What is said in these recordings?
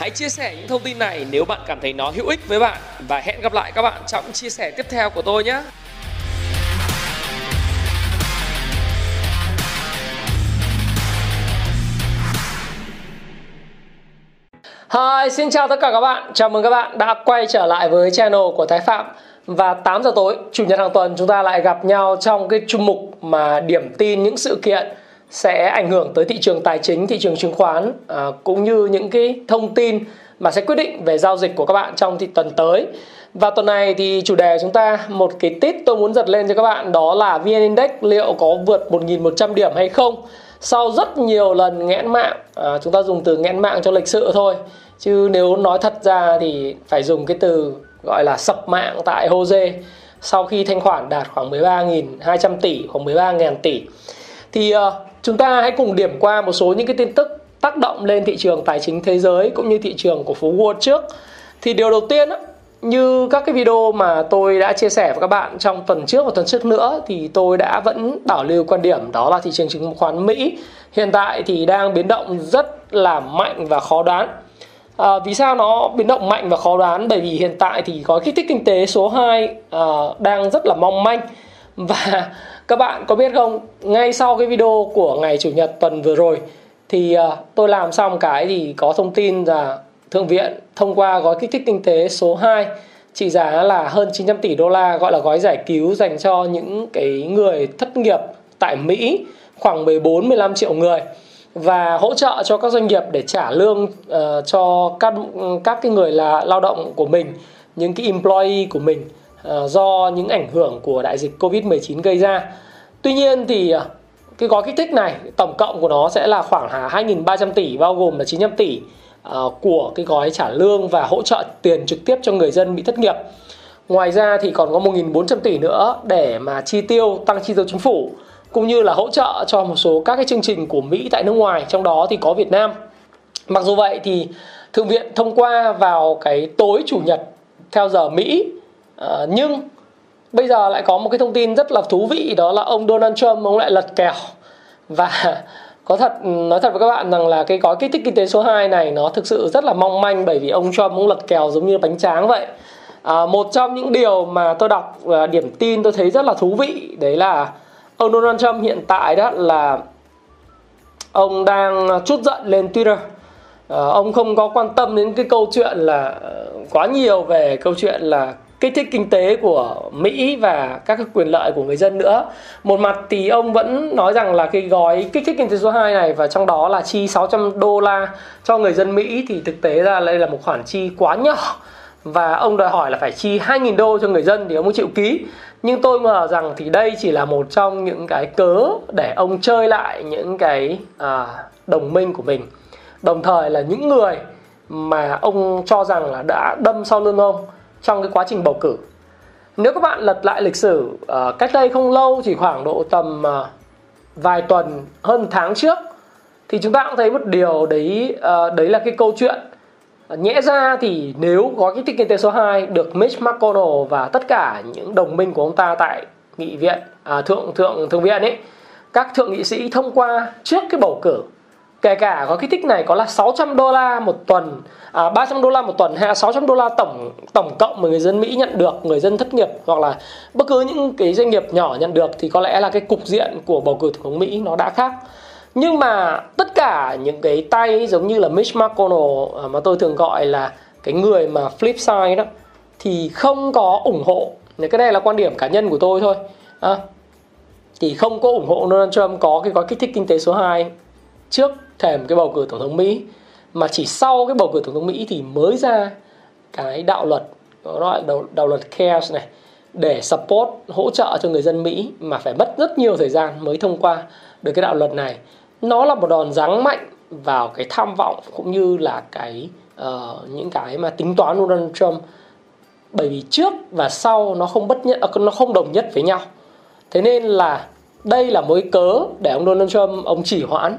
Hãy chia sẻ những thông tin này nếu bạn cảm thấy nó hữu ích với bạn và hẹn gặp lại các bạn trong chia sẻ tiếp theo của tôi nhé. Hi, xin chào tất cả các bạn. Chào mừng các bạn đã quay trở lại với channel của Thái Phạm. Và 8 giờ tối, chủ nhật hàng tuần chúng ta lại gặp nhau trong cái chung mục mà điểm tin những sự kiện sẽ ảnh hưởng tới thị trường tài chính, thị trường chứng khoán à, cũng như những cái thông tin mà sẽ quyết định về giao dịch của các bạn trong thị tuần tới. Và tuần này thì chủ đề của chúng ta một cái tít tôi muốn giật lên cho các bạn đó là VN Index liệu có vượt 1.100 điểm hay không? Sau rất nhiều lần nghẽn mạng, à, chúng ta dùng từ nghẽn mạng cho lịch sự thôi. Chứ nếu nói thật ra thì phải dùng cái từ gọi là sập mạng tại Jose sau khi thanh khoản đạt khoảng 13.200 tỷ, khoảng 13.000 tỷ. Thì uh, chúng ta hãy cùng điểm qua một số những cái tin tức tác động lên thị trường tài chính thế giới cũng như thị trường của phố Wall trước. Thì điều đầu tiên như các cái video mà tôi đã chia sẻ với các bạn trong tuần trước và tuần trước nữa thì tôi đã vẫn bảo lưu quan điểm đó là thị trường chứng khoán Mỹ hiện tại thì đang biến động rất là mạnh và khó đoán. À, vì sao nó biến động mạnh và khó đoán? Bởi vì hiện tại thì gói kích thích kinh tế số 2 à, đang rất là mong manh và các bạn có biết không, ngay sau cái video của ngày chủ nhật tuần vừa rồi thì à, tôi làm xong cái thì có thông tin là Thượng viện thông qua gói kích thích kinh tế số 2 trị giá là hơn 900 tỷ đô la gọi là gói giải cứu dành cho những cái người thất nghiệp tại Mỹ khoảng 14 15 triệu người và hỗ trợ cho các doanh nghiệp để trả lương uh, cho các các cái người là lao động của mình, những cái employee của mình. uh, Ờ, do những ảnh hưởng của đại dịch Covid-19 gây ra. Tuy nhiên thì ờ, cái gói kích thích này, tổng cộng của nó sẽ là khoảng 2.300 tỷ, bao gồm là 900 tỷ ờ, của cái gói trả lương và hỗ trợ tiền trực tiếp cho người dân bị thất nghiệp. Ngoài ra thì còn có 1.400 tỷ nữa để mà chi tiêu, tăng chi tiêu chính phủ, cũng như là hỗ trợ cho một số các cái chương trình của Mỹ tại nước ngoài, trong đó thì có Việt Nam. Mặc dù vậy thì Thượng viện thông qua vào cái tối chủ nhật theo giờ Mỹ Ờ, nhưng bây giờ lại có một cái thông tin rất là thú vị đó là ông Donald Trump ông lại lật kèo. Và có thật ừ, nói thật với các bạn rằng là cái gói kích thích kinh tế số 2 này nó thực sự rất là mong manh bởi vì ông Trump cũng lật kèo giống như bánh tráng vậy. À, một trong những điều mà tôi đọc điểm tin tôi thấy rất là thú vị đấy là ông Donald Trump hiện tại đó là ông đang chút giận lên Twitter. À, ông không có quan tâm đến cái câu chuyện là quá nhiều về câu chuyện là kích thích kinh tế của Mỹ và các quyền lợi của người dân nữa. Một mặt thì ông vẫn nói rằng là cái gói kích thích kinh tế số 2 này và trong đó là chi 600 đô la cho người dân Mỹ thì thực tế ra đây là một khoản chi quá nhỏ. Và ông đòi hỏi là phải chi 2.000 đô cho người dân thì ông mới chịu ký. Nhưng tôi ngờ rằng thì đây chỉ là một trong những cái cớ để ông chơi lại những cái à, đồng minh của mình. Đồng thời là những người mà ông cho rằng là đã đâm sau lưng ông trong cái quá trình bầu cử. Nếu các bạn lật lại lịch sử uh, cách đây không lâu chỉ khoảng độ tầm uh, vài tuần hơn tháng trước thì chúng ta cũng thấy một điều đấy uh, đấy là cái câu chuyện. Nhẽ ra thì nếu có cái thích kinh tế số 2 được Mitch McConnell và tất cả những đồng minh của ông ta tại nghị viện à, thượng thượng thượng viện ấy các thượng nghị sĩ thông qua trước cái bầu cử kể cả có kích thích này có là 600 đô la một tuần à, 300 đô la một tuần hay là 600 đô la tổng tổng cộng mà người dân Mỹ nhận được người dân thất nghiệp hoặc là bất cứ những cái doanh nghiệp nhỏ nhận được thì có lẽ là cái cục diện của bầu cử tổng thống Mỹ nó đã khác. Nhưng mà tất cả những cái tay giống như là Mitch McConnell à, mà tôi thường gọi là cái người mà flip side đó thì không có ủng hộ. Cái này là quan điểm cá nhân của tôi thôi. À, thì không có ủng hộ Donald Trump có cái gói kích thích kinh tế số 2 trước thềm cái bầu cử tổng thống Mỹ mà chỉ sau cái bầu cử tổng thống Mỹ thì mới ra cái đạo luật đó là đạo, đạo luật CARES này để support hỗ trợ cho người dân Mỹ mà phải mất rất nhiều thời gian mới thông qua được cái đạo luật này. Nó là một đòn giáng mạnh vào cái tham vọng cũng như là cái uh, những cái mà tính toán của Donald Trump. Bởi vì trước và sau nó không bất nhất nó không đồng nhất với nhau. Thế nên là đây là mối cớ để ông Donald Trump ông chỉ hoãn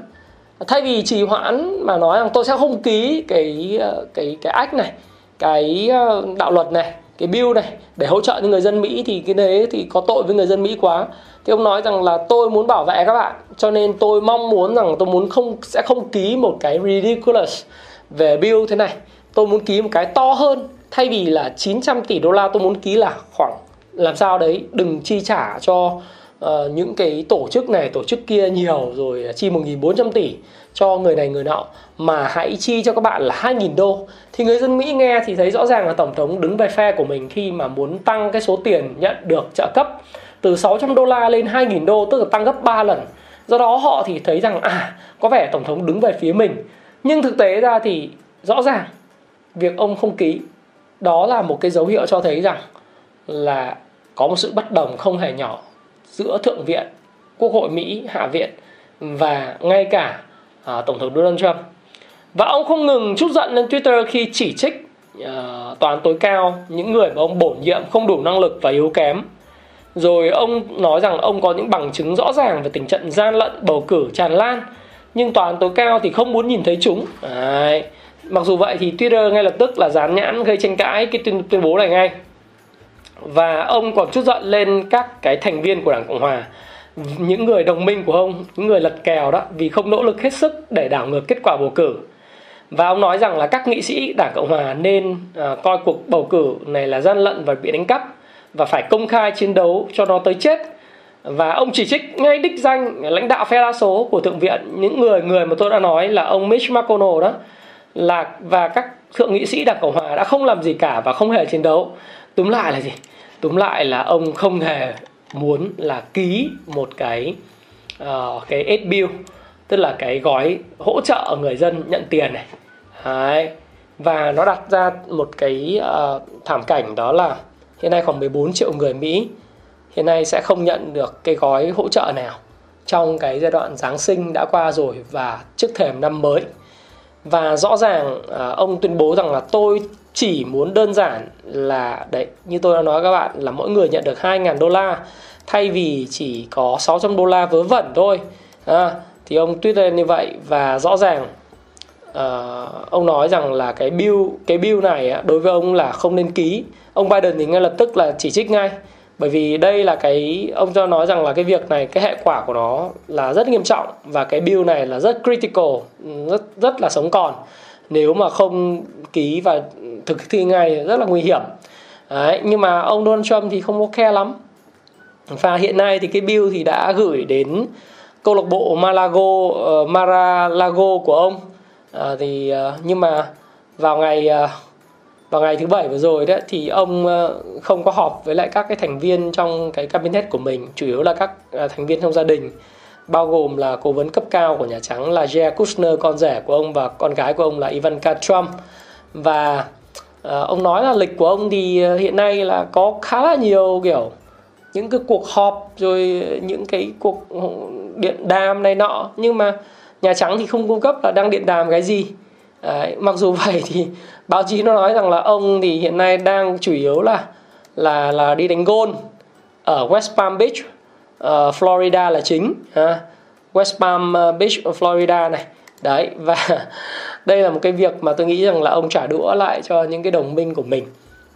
thay vì trì hoãn mà nói rằng tôi sẽ không ký cái ờ, cái cái ách này, cái ờ, đạo luật này, cái bill này để hỗ trợ những người dân Mỹ thì cái đấy thì có tội với người dân Mỹ quá. Thì ông nói rằng là tôi muốn bảo vệ các bạn, cho nên tôi mong muốn rằng tôi muốn không, sẽ không ký một cái ridiculous về bill thế này. Tôi muốn ký một cái to hơn, thay vì là 900 tỷ đô la, tôi muốn ký là khoảng, làm sao đấy, đừng chi trả cho uh, những cái tổ chức này tổ chức kia nhiều rồi chi 1.400 tỷ cho người này người nọ mà hãy chi cho các bạn là 2.000 đô. Thì người dân Mỹ nghe thì thấy rõ ràng là tổng thống đứng về phe của mình khi mà muốn tăng cái số tiền nhận được trợ cấp từ 600 đô la lên 2.000 đô tức là tăng gấp 3 lần. Do đó họ thì thấy rằng à có vẻ tổng thống đứng về phía mình. Nhưng thực tế ra thì rõ ràng việc ông không ký đó là một cái dấu hiệu cho thấy rằng là có một sự bất đồng không hề nhỏ giữa thượng viện quốc hội mỹ hạ viện và ngay cả à, tổng thống donald trump. Và ông không ngừng chút giận lên twitter khi chỉ trích uh, tòa án tối cao những người mà ông bổ nhiệm không đủ năng lực và yếu kém. Rồi ông nói rằng ông có những bằng chứng rõ ràng về tình trạng gian lận bầu cử tràn lan nhưng tòa án tối cao thì không muốn nhìn thấy chúng. Đấy. mặc dù vậy thì twitter ngay lập tức là dán nhãn gây tranh cãi cái tuyên, tuyên bố này ngay và ông còn chút giận lên các cái thành viên của đảng cộng hòa. Những người đồng minh của ông những người lật kèo đó vì không nỗ lực hết sức để đảo ngược kết quả bầu cử. Và ông nói rằng là các nghị sĩ đảng cộng hòa nên à, coi cuộc bầu cử này là gian lận và bị đánh cắp và phải công khai chiến đấu cho nó tới chết. Và ông chỉ trích ngay đích danh lãnh đạo phe đa số của thượng viện những người người mà tôi đã nói là ông Mitch McConnell đó là và các thượng nghị sĩ đảng cộng hòa đã không làm gì cả và không hề chiến đấu. Túm lại là gì? Túm lại là ông không hề muốn là ký một cái uh, cái ad bill tức là cái gói hỗ trợ người dân nhận tiền này Đấy. và nó đặt ra một cái uh, thảm cảnh đó là hiện nay khoảng 14 triệu người Mỹ hiện nay sẽ không nhận được cái gói hỗ trợ nào trong cái giai đoạn Giáng sinh đã qua rồi và trước thềm năm mới và rõ ràng uh, ông tuyên bố rằng là tôi chỉ muốn đơn giản là đấy như tôi đã nói các bạn là mỗi người nhận được 2.000 đô la. Thay vì chỉ có 600 đô la vớ vẩn thôi. À, thì ông tuyết lên như vậy và rõ ràng uh, ông nói rằng là cái bill cái bill này đối với ông là không nên ký. Ông Biden thì ngay lập tức là chỉ trích ngay. Bởi vì đây là cái ông cho nói rằng là cái việc này cái hệ quả của nó là rất nghiêm trọng và cái bill này là rất critical rất rất là sống còn nếu mà không ký và thực thi ngay rất là nguy hiểm. Đấy, nhưng mà ông Donald Trump thì không có khe lắm. Và hiện nay thì cái bill thì đã gửi đến câu lạc bộ Malago uh, ờ, Maralago của ông. Uh, thì uh, nhưng mà vào ngày uh, vào ngày thứ bảy vừa rồi đấy thì ông uh, không có họp với lại các cái thành viên trong cái cabinet của mình chủ yếu là các uh, thành viên trong gia đình bao gồm là cố vấn cấp cao của Nhà Trắng là Jared Kushner con rể của ông và con gái của ông là Ivanka Trump. Và uh, ông nói là lịch của ông thì ờ, hiện nay là có khá là nhiều kiểu những cái cuộc họp rồi những cái cuộc ừ, điện đàm này nọ. Nhưng mà Nhà Trắng thì không cung cấp là đang điện đàm cái gì. Đấy, mặc dù vậy thì báo chí nó nói rằng là ông thì hiện nay đang chủ yếu là là là đi đánh gôn ở West Palm Beach uh, Florida là chính ha. West Palm ờ, Beach Florida này. Đấy và đây là một cái việc mà tôi nghĩ rằng là ông trả đũa lại cho những cái đồng minh của mình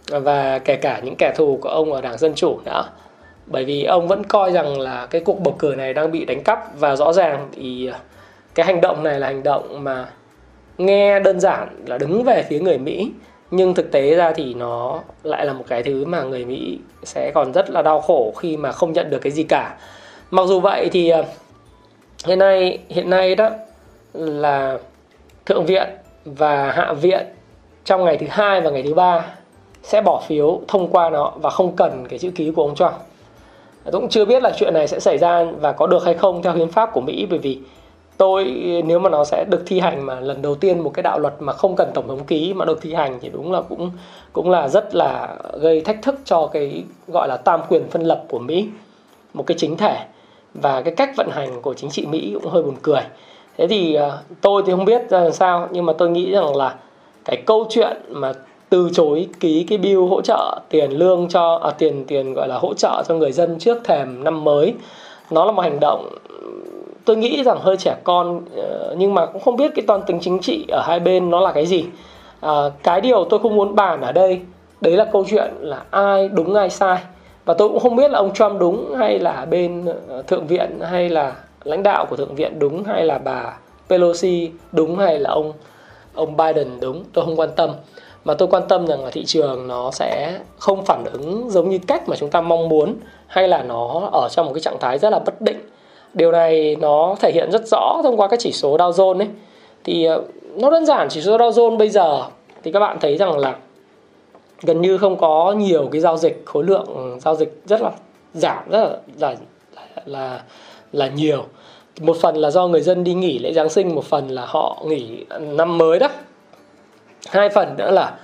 và kể cả những kẻ thù của ông ở đảng dân chủ nữa. Bởi vì ông vẫn coi rằng là cái cuộc bầu cử này đang bị đánh cắp và rõ ràng thì ờ, cái hành động này là hành động mà nghe đơn giản là đứng về phía người Mỹ nhưng thực tế ra thì nó lại là một cái thứ mà người Mỹ sẽ còn rất là đau khổ khi mà không nhận được cái gì cả. Mặc dù vậy thì ờ, hiện nay hiện nay đó là thượng viện và hạ viện trong ngày thứ hai và ngày thứ ba sẽ bỏ phiếu thông qua nó và không cần cái chữ ký của ông Trump. Tôi cũng chưa biết là chuyện này sẽ xảy ra và có được hay không theo hiến pháp của Mỹ bởi vì tôi nếu mà nó sẽ được thi hành mà lần đầu tiên một cái đạo luật mà không cần tổng thống ký mà được thi hành thì đúng là cũng cũng là rất là gây thách thức cho cái gọi là tam quyền phân lập của Mỹ. Một cái chính thể và cái cách vận hành của chính trị Mỹ cũng hơi buồn cười. Thế thì ờ, tôi thì không biết ra làm sao nhưng mà tôi nghĩ rằng là cái câu chuyện mà từ chối ký cái bill hỗ trợ tiền lương cho à, tiền tiền gọi là hỗ trợ cho người dân trước thềm năm mới nó là một hành động tôi nghĩ rằng hơi trẻ con ờ, nhưng mà cũng không biết cái toàn tính chính trị ở hai bên nó là cái gì. À, cái điều tôi không muốn bàn ở đây đấy là câu chuyện là ai đúng ai sai. Và tôi cũng không biết là ông Trump đúng hay là bên ờ, thượng viện hay là lãnh đạo của thượng viện đúng hay là bà Pelosi đúng hay là ông ông Biden đúng tôi không quan tâm. Mà tôi quan tâm rằng là thị trường nó sẽ không phản ứng giống như cách mà chúng ta mong muốn hay là nó ở trong một cái trạng thái rất là bất định điều này nó thể hiện rất rõ thông qua các chỉ số Dow Jones ấy. Thì ờ, nó đơn giản chỉ số Dow Jones bây giờ thì các bạn thấy rằng là gần như không có nhiều cái giao dịch khối lượng giao dịch rất là giảm rất là là là, là nhiều. Một phần là do người dân đi nghỉ lễ Giáng sinh một phần là họ nghỉ năm mới đó. Hai phần nữa là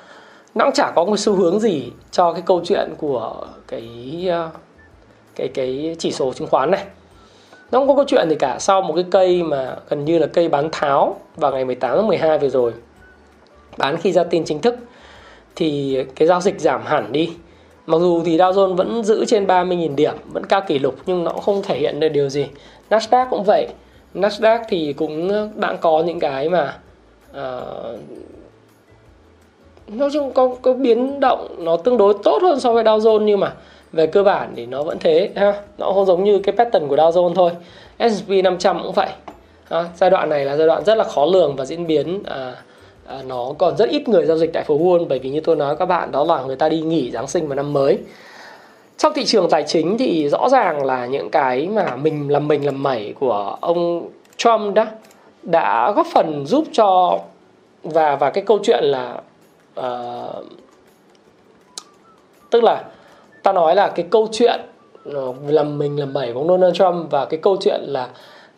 nó cũng chả có một xu hướng gì cho cái câu chuyện của cái ờ, cái cái chỉ số chứng khoán này nó không có câu chuyện gì cả. Sau một cái cây mà gần như là cây bán tháo vào ngày 18 tháng 12 vừa rồi bán khi ra tin chính thức thì cái giao dịch giảm hẳn đi. Mặc dù thì Dow Jones vẫn giữ trên 30.000 điểm vẫn cao kỷ lục nhưng nó cũng không thể hiện được điều gì. Nasdaq cũng vậy. Nasdaq thì cũng đang có những cái mà ờ, uh, nói chung có có biến động nó tương đối tốt hơn so với Dow Jones nhưng mà về cơ bản thì nó vẫn thế ha? Nó không giống như cái pattern của Dow Jones thôi. S&P 500 cũng vậy. Ha? giai đoạn này là giai đoạn rất là khó lường và diễn biến à, à, nó còn rất ít người giao dịch tại phố Wall bởi vì như tôi nói các bạn đó là người ta đi nghỉ Giáng sinh và năm mới. Trong thị trường tài chính thì rõ ràng là những cái mà mình làm mình làm mẩy của ông Trump đó đã góp phần giúp cho và và cái câu chuyện là uh, tức là ta nói là cái câu chuyện ờ, làm mình làm bảy của ông Donald Trump và cái câu chuyện là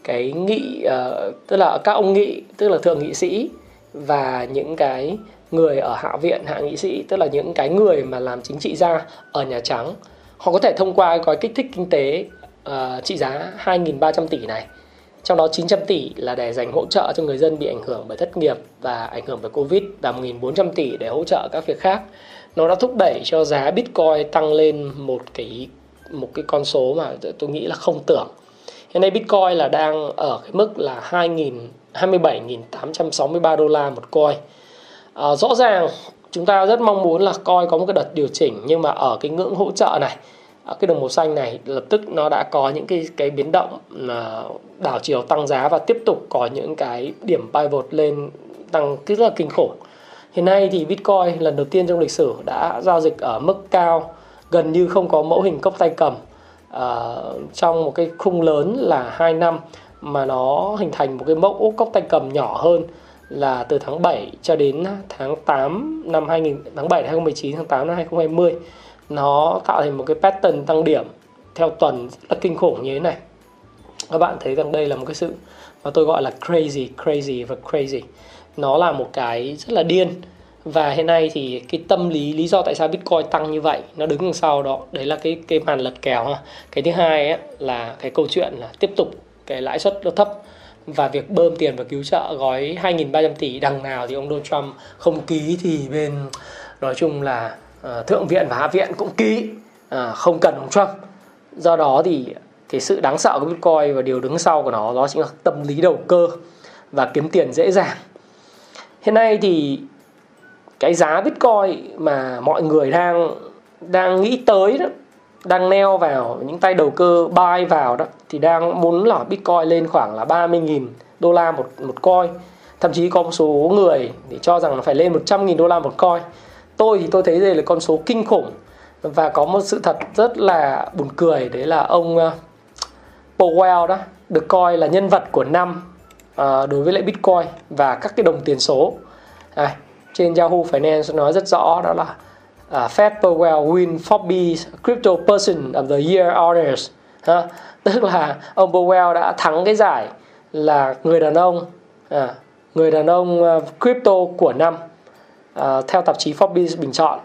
cái nghị uh, tức là các ông nghị tức là thượng nghị sĩ và những cái người ở hạ viện hạ nghị sĩ tức là những cái người mà làm chính trị gia ở nhà trắng họ có thể thông qua gói kích thích kinh tế uh, trị giá 2.300 tỷ này trong đó 900 tỷ là để dành hỗ trợ cho người dân bị ảnh hưởng bởi thất nghiệp và ảnh hưởng bởi Covid và 1.400 tỷ để hỗ trợ các việc khác. Nó đã thúc đẩy cho giá Bitcoin tăng lên một cái một cái con số mà tôi nghĩ là không tưởng. Hiện nay Bitcoin là đang ở cái mức là 2.000 27.863 đô la một coin. À, rõ ràng chúng ta rất mong muốn là coin có một cái đợt điều chỉnh nhưng mà ở cái ngưỡng hỗ trợ này ở cái đồng màu xanh này lập tức nó đã có những cái cái biến động là đảo chiều tăng giá và tiếp tục có những cái điểm pivot lên tăng rất là kinh khủng. Hiện nay thì Bitcoin lần đầu tiên trong lịch sử đã giao dịch ở mức cao gần như không có mẫu hình cốc tay cầm. Uh, trong một cái khung lớn là 2 năm mà nó hình thành một cái mẫu cốc tay cầm nhỏ hơn là từ tháng 7 cho đến tháng 8 năm 2000 tháng 7 năm 2019 tháng 8 năm 2020 nó tạo thành một cái pattern tăng điểm theo tuần rất là kinh khủng như thế này. Các bạn thấy rằng đây là một cái sự mà tôi gọi là crazy crazy và crazy nó là một cái rất là điên. Và hiện nay thì cái tâm lý lý do tại sao bitcoin tăng như vậy nó đứng đằng sau đó đấy là cái cái màn lật kèo ha. Cái thứ hai ấy, là cái câu chuyện là tiếp tục cái lãi suất nó thấp và việc bơm tiền và cứu trợ gói 2.300 tỷ đằng nào thì ông Donald Trump không ký thì bên nói chung là uh, thượng viện và hạ viện cũng ký uh, không cần ông Trump. Do đó thì cái sự đáng sợ của Bitcoin và điều đứng sau của nó đó chính là tâm lý đầu cơ và kiếm tiền dễ dàng hiện nay thì cái giá Bitcoin mà mọi người đang đang nghĩ tới đó, đang neo vào, những tay đầu cơ buy vào đó, thì đang muốn là Bitcoin lên khoảng là 30.000 đô la một một coin. Thậm chí có một số người thì cho rằng nó phải lên 100.000 đô la một coin. Tôi thì tôi thấy đây là con số kinh khủng và có một sự thật rất là buồn cười, đấy là ông ờ, Powell đó, được coi là nhân vật của năm. Ờ, đối với lại Bitcoin và các cái đồng tiền số. À, trên Yahoo Finance nói rất rõ đó là uh, Fed Powell win Forbes Crypto Person of the Year honors. Ha? tức là ông Powell đã thắng cái giải là người đàn ông à, người đàn ông à, crypto của năm à, theo tạp chí Forbes bình chọn.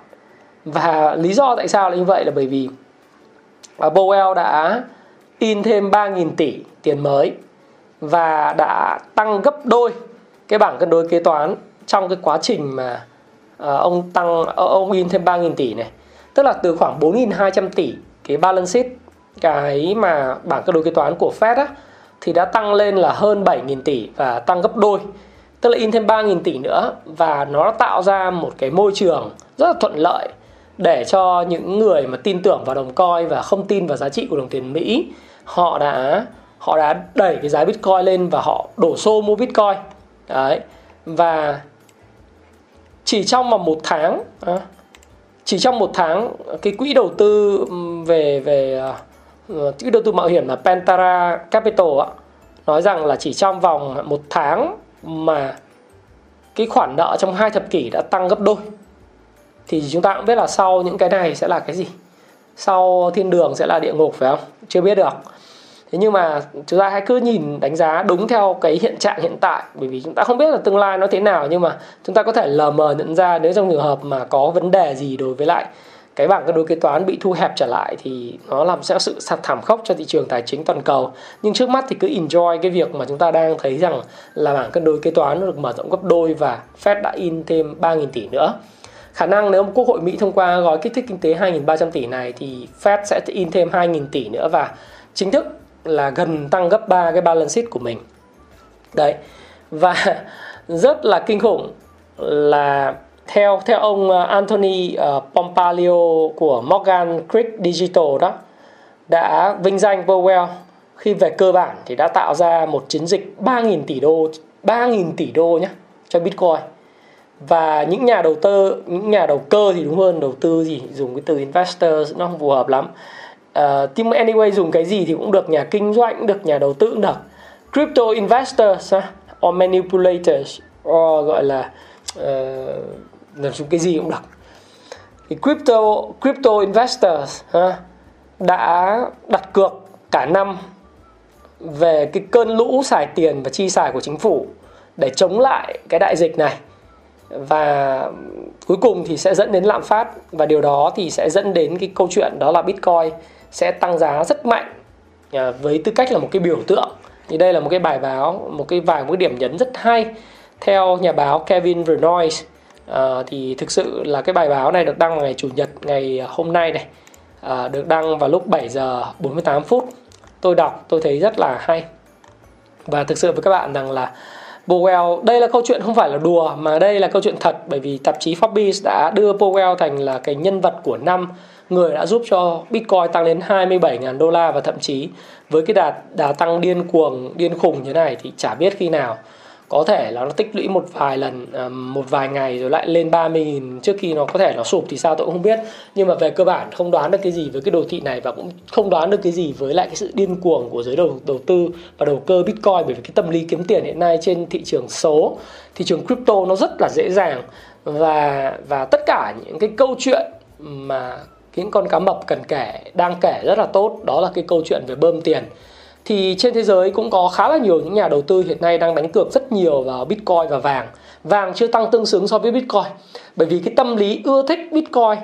Và lý do tại sao là như vậy là bởi vì uh, Powell đã in thêm 3.000 tỷ tiền mới và đã tăng gấp đôi cái bảng cân đối kế toán trong cái quá trình mà ờ, ông tăng ờ, ông in thêm 3.000 tỷ này. Tức là từ khoảng 4.200 tỷ cái balance sheet, cái mà bảng cân đối kế toán của Fed á, thì đã tăng lên là hơn 7.000 tỷ và tăng gấp đôi. Tức là in thêm 3.000 tỷ nữa và nó đã tạo ra một cái môi trường rất là thuận lợi để cho những người mà tin tưởng vào đồng coin và không tin vào giá trị của đồng tiền Mỹ, họ đã họ đã đẩy cái giá Bitcoin lên và họ đổ xô mua Bitcoin. Đấy. Và chỉ trong vòng một tháng à, chỉ trong một tháng, cái quỹ đầu tư về về à, quỹ đầu tư mạo hiểm là Pantara Capital nói rằng là chỉ trong vòng một tháng mà cái khoản nợ trong hai thập kỷ đã tăng gấp đôi. Thì chúng ta cũng biết là sau những cái này sẽ là cái gì? Sau thiên đường sẽ là địa ngục phải không? Chưa biết được thế nhưng mà chúng ta hãy cứ nhìn đánh giá đúng theo cái hiện trạng hiện tại, bởi vì chúng ta không biết là tương lai nó thế nào, nhưng mà chúng ta có thể lờ mờ nhận ra nếu trong trường hợp mà có vấn đề gì đối với lại cái bảng cân đối kế toán bị thu hẹp trở lại thì nó làm sẽ sự sạt thảm khốc cho thị trường tài chính toàn cầu. Nhưng trước mắt thì cứ enjoy cái việc mà chúng ta đang thấy rằng là bảng cân đối kế toán nó được mở rộng gấp đôi và Fed đã in thêm 3.000 tỷ nữa. Khả năng nếu Quốc hội Mỹ thông qua gói kích thích kinh tế 2.300 tỷ này thì Fed sẽ in thêm 2.000 tỷ nữa và chính thức là gần tăng gấp 3 cái balance sheet của mình. Đấy và rất là kinh khủng là theo theo ông ờ, Anthony uh, Pompalio của Morgan Creek Digital đó đã vinh danh Powell khi về cơ bản thì đã tạo ra một chiến dịch 3.000 tỷ đô 3.000 tỷ đô nhé cho Bitcoin. Và những nhà đầu tư những nhà đầu cơ thì đúng hơn đầu tư gì dùng cái từ investor nó không phù hợp lắm uh, team anyway dùng cái gì thì cũng được nhà kinh doanh cũng được nhà đầu tư cũng được. Crypto investors or manipulators or gọi là uh, làm chúng cái gì cũng được. Thì crypto crypto investors uh, đã đặt cược cả năm về cái cơn lũ xài tiền và chi xài của chính phủ để chống lại cái đại dịch này. Và cuối cùng thì sẽ dẫn đến lạm phát và điều đó thì sẽ dẫn đến cái câu chuyện đó là bitcoin sẽ tăng giá rất mạnh à, với tư cách là một cái biểu tượng. Thì đây là một cái bài báo một cái vài một cái điểm nhấn rất hay. Theo nhà báo Kevin Vernois à, thì thực sự là cái bài báo này được đăng vào ngày chủ nhật ngày hôm nay này à, được đăng vào lúc 7 giờ 48 phút. Tôi đọc tôi thấy rất là hay. Và thực sự với các bạn rằng là Powell đây là câu chuyện không phải là đùa mà đây là câu chuyện thật bởi vì tạp chí Forbes đã đưa Powell thành là cái nhân vật của năm người đã giúp cho Bitcoin tăng đến 27.000 đô la và thậm chí với cái đà đà tăng điên cuồng, điên khủng như này thì chả biết khi nào. Có thể là nó tích lũy một vài lần ờ, một vài ngày rồi lại lên 30.000 trước khi nó có thể nó sụp thì sao tôi cũng không biết. Nhưng mà về cơ bản không đoán được cái gì với cái đồ thị này và cũng không đoán được cái gì với lại cái sự điên cuồng của giới đầu đầu tư và đầu cơ Bitcoin. Bởi vì cái tâm lý kiếm tiền hiện nay trên thị trường số, thị trường crypto nó rất là dễ dàng. Và và tất cả những cái câu chuyện mà những con cá mập cần kể đang kể rất là tốt đó là cái câu chuyện về bơm tiền thì trên thế giới cũng có khá là nhiều những nhà đầu tư hiện nay đang đánh cược rất nhiều vào Bitcoin và vàng. Vàng chưa tăng tương xứng so với Bitcoin bởi vì cái tâm lý ưa thích Bitcoin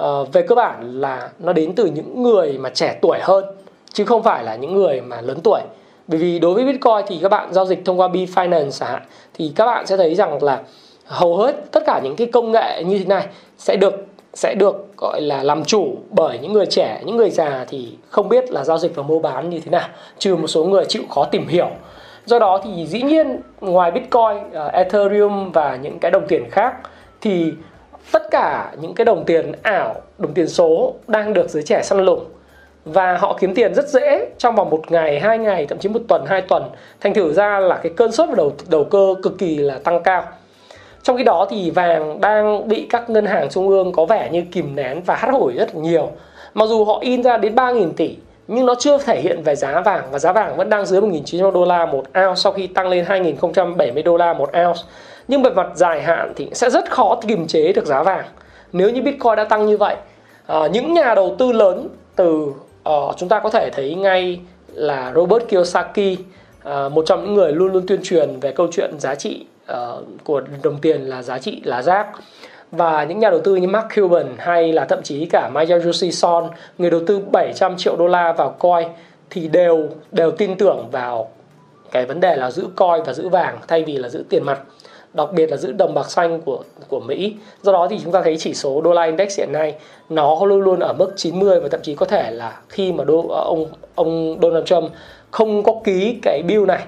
uh, về cơ bản là nó đến từ những người mà trẻ tuổi hơn chứ không phải là những người mà lớn tuổi. Bởi vì đối với Bitcoin thì các bạn giao dịch thông qua Binance thì các bạn sẽ thấy rằng là hầu hết tất cả những cái công nghệ như thế này sẽ được sẽ được, gọi là, làm chủ bởi những người trẻ, những người già thì không biết là giao dịch và mua bán như thế nào, trừ một số người chịu khó tìm hiểu. Do đó thì dĩ nhiên ngoài bitcoin ờ, ethereum và những cái đồng tiền khác thì tất cả những cái đồng tiền ảo, đồng tiền số đang được giới trẻ săn lùng. Và họ kiếm tiền rất dễ, trong vòng một ngày, hai ngày, thậm chí một tuần, hai tuần. Thành thử ra là cái cơn sốt và đầu đầu cơ cực kỳ là tăng cao trong khi đó thì vàng đang bị các ngân hàng trung ương có vẻ như kìm nén và hắt hủi rất nhiều. Mặc dù họ in ra đến 3.000 tỷ nhưng nó chưa thể hiện về giá vàng và giá vàng vẫn đang dưới 1.900 đô la một ounce sau khi tăng lên 2.070 đô la một ounce. Nhưng về mặt dài hạn thì sẽ rất khó kiềm chế được giá vàng. Nếu như Bitcoin đã tăng như vậy à, những nhà đầu tư lớn từ uh, chúng ta có thể thấy ngay là Robert Kiyosaki uh, một trong những người luôn luôn tuyên truyền về câu chuyện giá trị uh, của đồng tiền là giá trị là rác và những nhà đầu tư như Mark Cuban hay là thậm chí cả Masayoshi Son người đầu tư 700 triệu đô la vào coin thì đều đều tin tưởng vào cái vấn đề là giữ coin và giữ vàng thay vì là giữ tiền mặt đặc biệt là giữ đồng bạc xanh của của Mỹ. Do đó thì chúng ta thấy chỉ số đô la index hiện nay nó luôn luôn ở mức 90 và thậm chí có thể là khi mà đô, ông ông Donald Trump không có ký cái bill này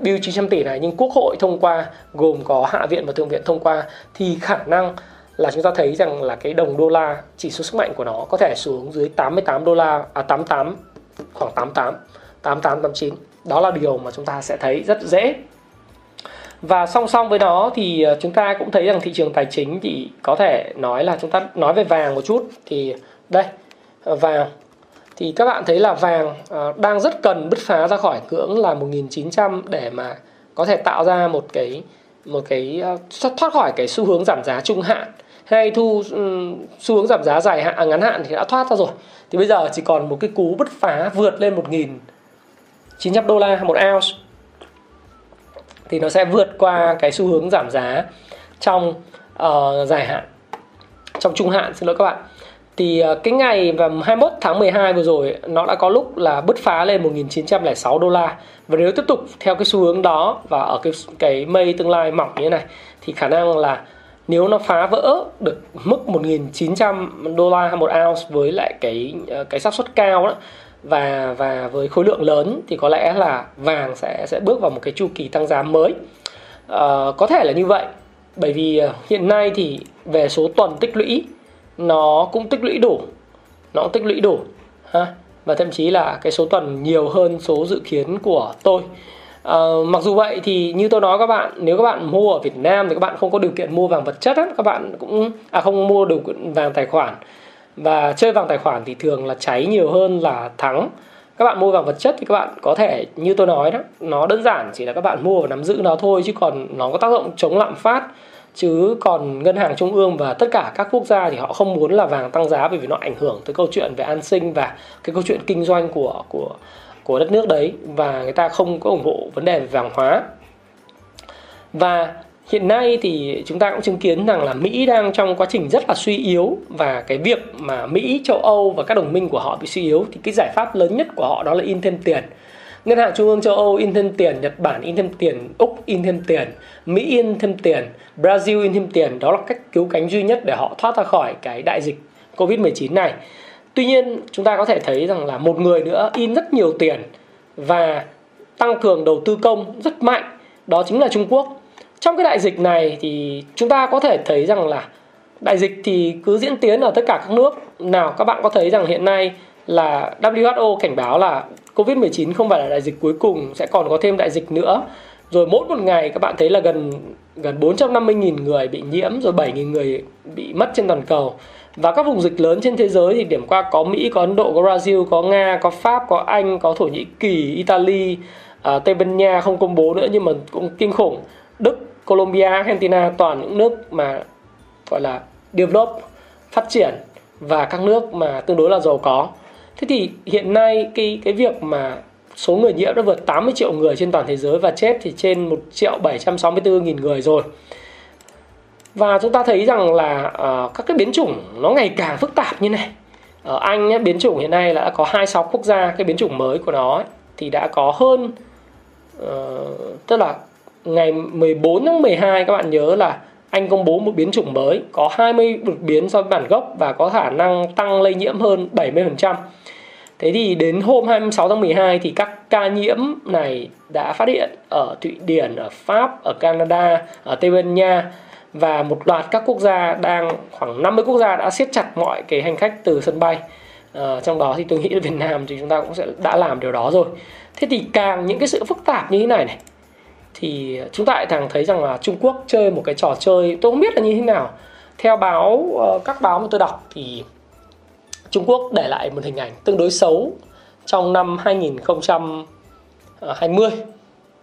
bill 900 tỷ này, nhưng quốc hội thông qua, gồm có hạ viện và thượng viện thông qua, thì khả năng là chúng ta thấy rằng là cái đồng đô la, chỉ số sức mạnh của nó có thể xuống dưới 88 đô la à 88 khoảng 88 88 89 đó là điều mà chúng ta sẽ thấy rất dễ. Và song song với đó thì à, chúng ta cũng thấy rằng thị trường tài chính thì có thể nói là chúng ta nói về vàng một chút. Thì, đây, vàng thì các bạn thấy là vàng à, đang rất cần bứt phá ra khỏi ngưỡng là 1900 để mà có thể tạo ra một cái một cái à, thoát khỏi cái xu hướng giảm giá trung hạn. Hay thu xu hướng giảm giá dài hạn à, ngắn hạn thì đã thoát ra rồi. Thì bây giờ chỉ còn một cái cú bứt phá vượt lên 1.900 đô la một ounce. Thì nó sẽ vượt qua cái xu hướng giảm giá trong uh, dài hạn trong trung hạn. Xin lỗi các bạn thì ờ, cái ngày và 21 tháng 12 vừa rồi nó đã có lúc là bứt phá lên 1906 đô la. Và nếu tiếp tục theo cái xu hướng đó và ở cái cái mây tương lai mỏng như thế này thì khả năng là nếu nó phá vỡ được mức 1.900 đô la một ounce với lại cái ờ, cái xác suất cao đó và và với khối lượng lớn thì có lẽ là vàng sẽ sẽ bước vào một cái chu kỳ tăng giá mới. À, có thể là như vậy bởi vì hiện nay thì về số tuần tích lũy nó cũng tích lũy đủ. Nó cũng tích lũy đủ ha? Và thậm chí là cái số tuần nhiều hơn số dự kiến của tôi. À, mặc dù vậy thì như tôi nói các bạn nếu các bạn mua ở Việt Nam thì các bạn không có điều kiện mua vàng vật chất á, các bạn cũng à không mua được vàng tài khoản. Và chơi vàng tài khoản thì thường là cháy nhiều hơn là thắng. Các bạn mua vàng vật chất thì các bạn có thể như tôi nói đó nó đơn giản chỉ là các bạn mua và nắm giữ nó thôi chứ còn nó có tác động chống lạm phát chứ còn ngân hàng trung ương và tất cả các quốc gia thì họ không muốn là vàng tăng giá bởi vì nó ảnh hưởng tới câu chuyện về an sinh và cái câu chuyện kinh doanh của của của đất nước đấy và người ta không có ủng hộ vấn đề về vàng hóa và hiện nay thì chúng ta cũng chứng kiến rằng là Mỹ đang trong quá trình rất là suy yếu và cái việc mà Mỹ, châu Âu và các đồng minh của họ bị suy yếu thì cái giải pháp lớn nhất của họ đó là in thêm tiền. Ngân hàng Trung ương châu Âu in thêm tiền, Nhật Bản in thêm tiền, Úc in thêm tiền, Mỹ in thêm tiền, Brazil in thêm tiền. Đó là cách cứu cánh duy nhất để họ thoát ra khỏi cái đại dịch Covid-19 này. Tuy nhiên chúng ta có thể thấy rằng là một người nữa in rất nhiều tiền và tăng cường đầu tư công rất mạnh đó chính là Trung Quốc trong cái đại dịch này thì chúng ta có thể thấy rằng là đại dịch thì cứ diễn tiến ở tất cả các nước nào các bạn có thấy rằng hiện nay là WHO cảnh báo là Covid-19 không phải là đại dịch cuối cùng sẽ còn có thêm đại dịch nữa rồi mỗi một ngày các bạn thấy là gần gần 450.000 người bị nhiễm rồi 7.000 người bị mất trên toàn cầu và các vùng dịch lớn trên thế giới thì điểm qua có Mỹ, có Ấn Độ, có Brazil, có Nga, có Pháp, có Anh, có Thổ Nhĩ Kỳ, Italy, à, Tây Ban Nha không công bố nữa nhưng mà cũng kinh khủng. Đức, Colombia, Argentina toàn những nước mà gọi là develop, phát triển và các nước mà tương đối là giàu có. Thế thì hiện nay cái cái việc mà số người nhiễm đã vượt 80 triệu người trên toàn thế giới và chết thì trên 1 triệu 764 nghìn người rồi. Và chúng ta thấy rằng là uh, các cái biến chủng nó ngày càng phức tạp như này. Ở Anh ấy, biến chủng hiện nay là đã có 26 quốc gia cái biến chủng mới của nó ấy, thì đã có hơn uh, tức là ngày 14 tháng 12 các bạn nhớ là anh công bố một biến chủng mới có 20 đột biến so với bản gốc và có khả năng tăng lây nhiễm hơn 70%. Thế thì đến hôm 26 tháng 12 thì các ca nhiễm này đã phát hiện ở Thụy Điển, ở Pháp, ở Canada, ở Tây Ban Nha và một loạt các quốc gia đang khoảng 50 quốc gia đã siết chặt mọi cái hành khách từ sân bay. À, trong đó thì tôi nghĩ là Việt Nam thì chúng ta cũng sẽ đã làm điều đó rồi. Thế thì càng những cái sự phức tạp như thế này này thì chúng ta lại càng thấy rằng là Trung Quốc chơi một cái trò chơi tôi không biết là như thế nào theo báo ờ, các báo mà tôi đọc thì Trung Quốc để lại một hình ảnh tương đối xấu trong năm 2020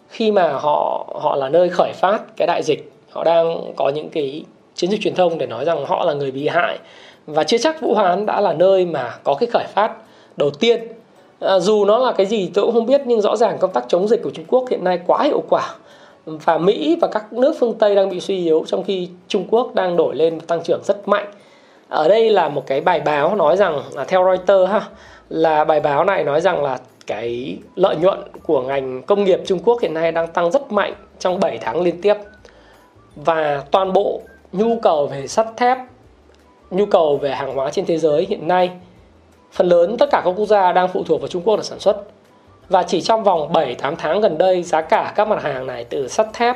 khi mà họ họ là nơi khởi phát cái đại dịch. Họ đang có những cái chiến dịch truyền thông để nói rằng họ là người bị hại. Và chưa chắc Vũ Hán đã là nơi mà có cái khởi phát đầu tiên. À, dù nó là cái gì tôi cũng không biết nhưng rõ ràng công tác chống dịch của Trung Quốc hiện nay quá hiệu quả. Và Mỹ và các nước phương Tây đang bị suy yếu trong khi Trung Quốc đang đổi lên tăng trưởng rất mạnh ở đây là một cái bài báo nói rằng là theo Reuters ha, là bài báo này nói rằng là cái lợi nhuận của ngành công nghiệp Trung Quốc hiện nay đang tăng rất mạnh trong 7 tháng liên tiếp. Và toàn bộ nhu cầu về sắt thép, nhu cầu về hàng hóa trên thế giới hiện nay, phần lớn tất cả các quốc gia đang phụ thuộc vào Trung Quốc để sản xuất. Và chỉ trong vòng 7-8 tháng gần đây, giá cả các mặt hàng này từ sắt thép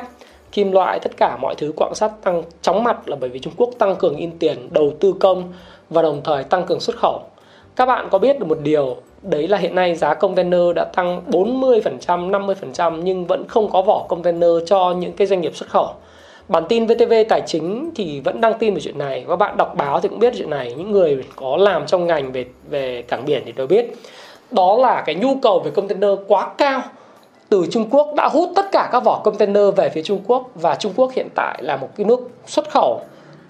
kim loại tất cả mọi thứ quặng sắt tăng chóng mặt là bởi vì Trung Quốc tăng cường in tiền đầu tư công và đồng thời tăng cường xuất khẩu các bạn có biết được một điều đấy là hiện nay giá container đã tăng 40%, 50% nhưng vẫn không có vỏ container cho những cái doanh nghiệp xuất khẩu. Bản tin VTV Tài chính thì vẫn đăng tin về chuyện này. Các bạn đọc báo thì cũng biết chuyện này. Những người có làm trong ngành về về cảng biển thì đều biết. Đó là cái nhu cầu về container quá cao từ Trung Quốc đã hút tất cả các vỏ container về phía Trung Quốc và Trung Quốc hiện tại là một cái nước xuất khẩu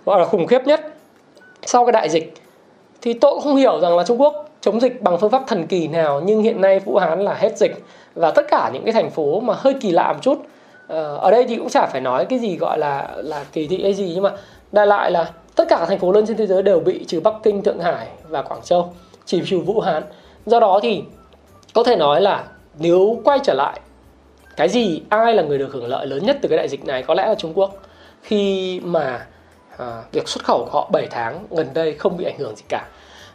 gọi là khủng khiếp nhất sau cái đại dịch. Thì tôi cũng không hiểu rằng là Trung Quốc chống dịch bằng phương pháp thần kỳ nào nhưng hiện nay Vũ Hán là hết dịch và tất cả những cái thành phố mà hơi kỳ lạ một chút ờ, ở đây thì cũng chả phải nói cái gì gọi là là kỳ thị hay gì nhưng mà đại lại là tất cả các thành phố lớn trên thế giới đều bị trừ Bắc Kinh, Thượng Hải và Quảng Châu chỉ trừ Vũ Hán. Do đó thì có thể nói là nếu quay trở lại cái gì? Ai là người được hưởng lợi lớn nhất từ cái đại dịch này? Có lẽ là Trung Quốc. Khi mà à, việc xuất khẩu của họ 7 tháng gần đây không bị ảnh hưởng gì cả.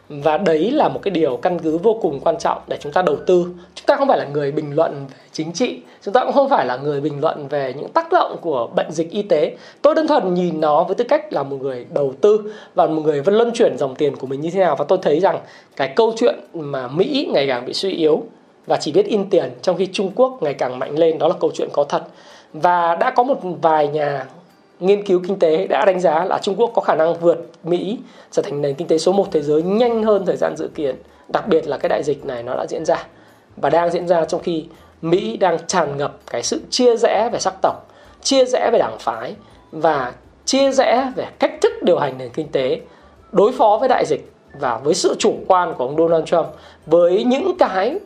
Và đấy là một cái điều căn cứ vô cùng quan trọng để chúng ta đầu tư. Chúng ta không phải là người bình luận về chính trị. Chúng ta cũng không phải là người bình luận về những tác động của bệnh dịch y tế. Tôi đơn thuần nhìn nó với tư cách là một người đầu tư và một người vẫn luân chuyển dòng tiền của mình như thế nào. Và tôi thấy rằng cái câu chuyện mà mỹ ngày càng bị suy yếu và chỉ biết in tiền, trong khi Trung Quốc ngày càng mạnh lên, đó là câu chuyện có thật. Và đã có một vài nhà nghiên cứu kinh tế đã đánh giá là Trung Quốc có khả năng vượt Mỹ, trở thành nền kinh tế số 1 thế giới nhanh hơn thời gian dự kiến. Đặc biệt là cái đại dịch này nó đã diễn ra và đang diễn ra trong khi Mỹ đang tràn ngập cái sự chia rẽ về sắc tộc, chia rẽ về đảng phái và chia rẽ về cách thức điều hành nền kinh tế, đối phó với đại dịch và với sự chủ quan của ông Donald Trump, với những cái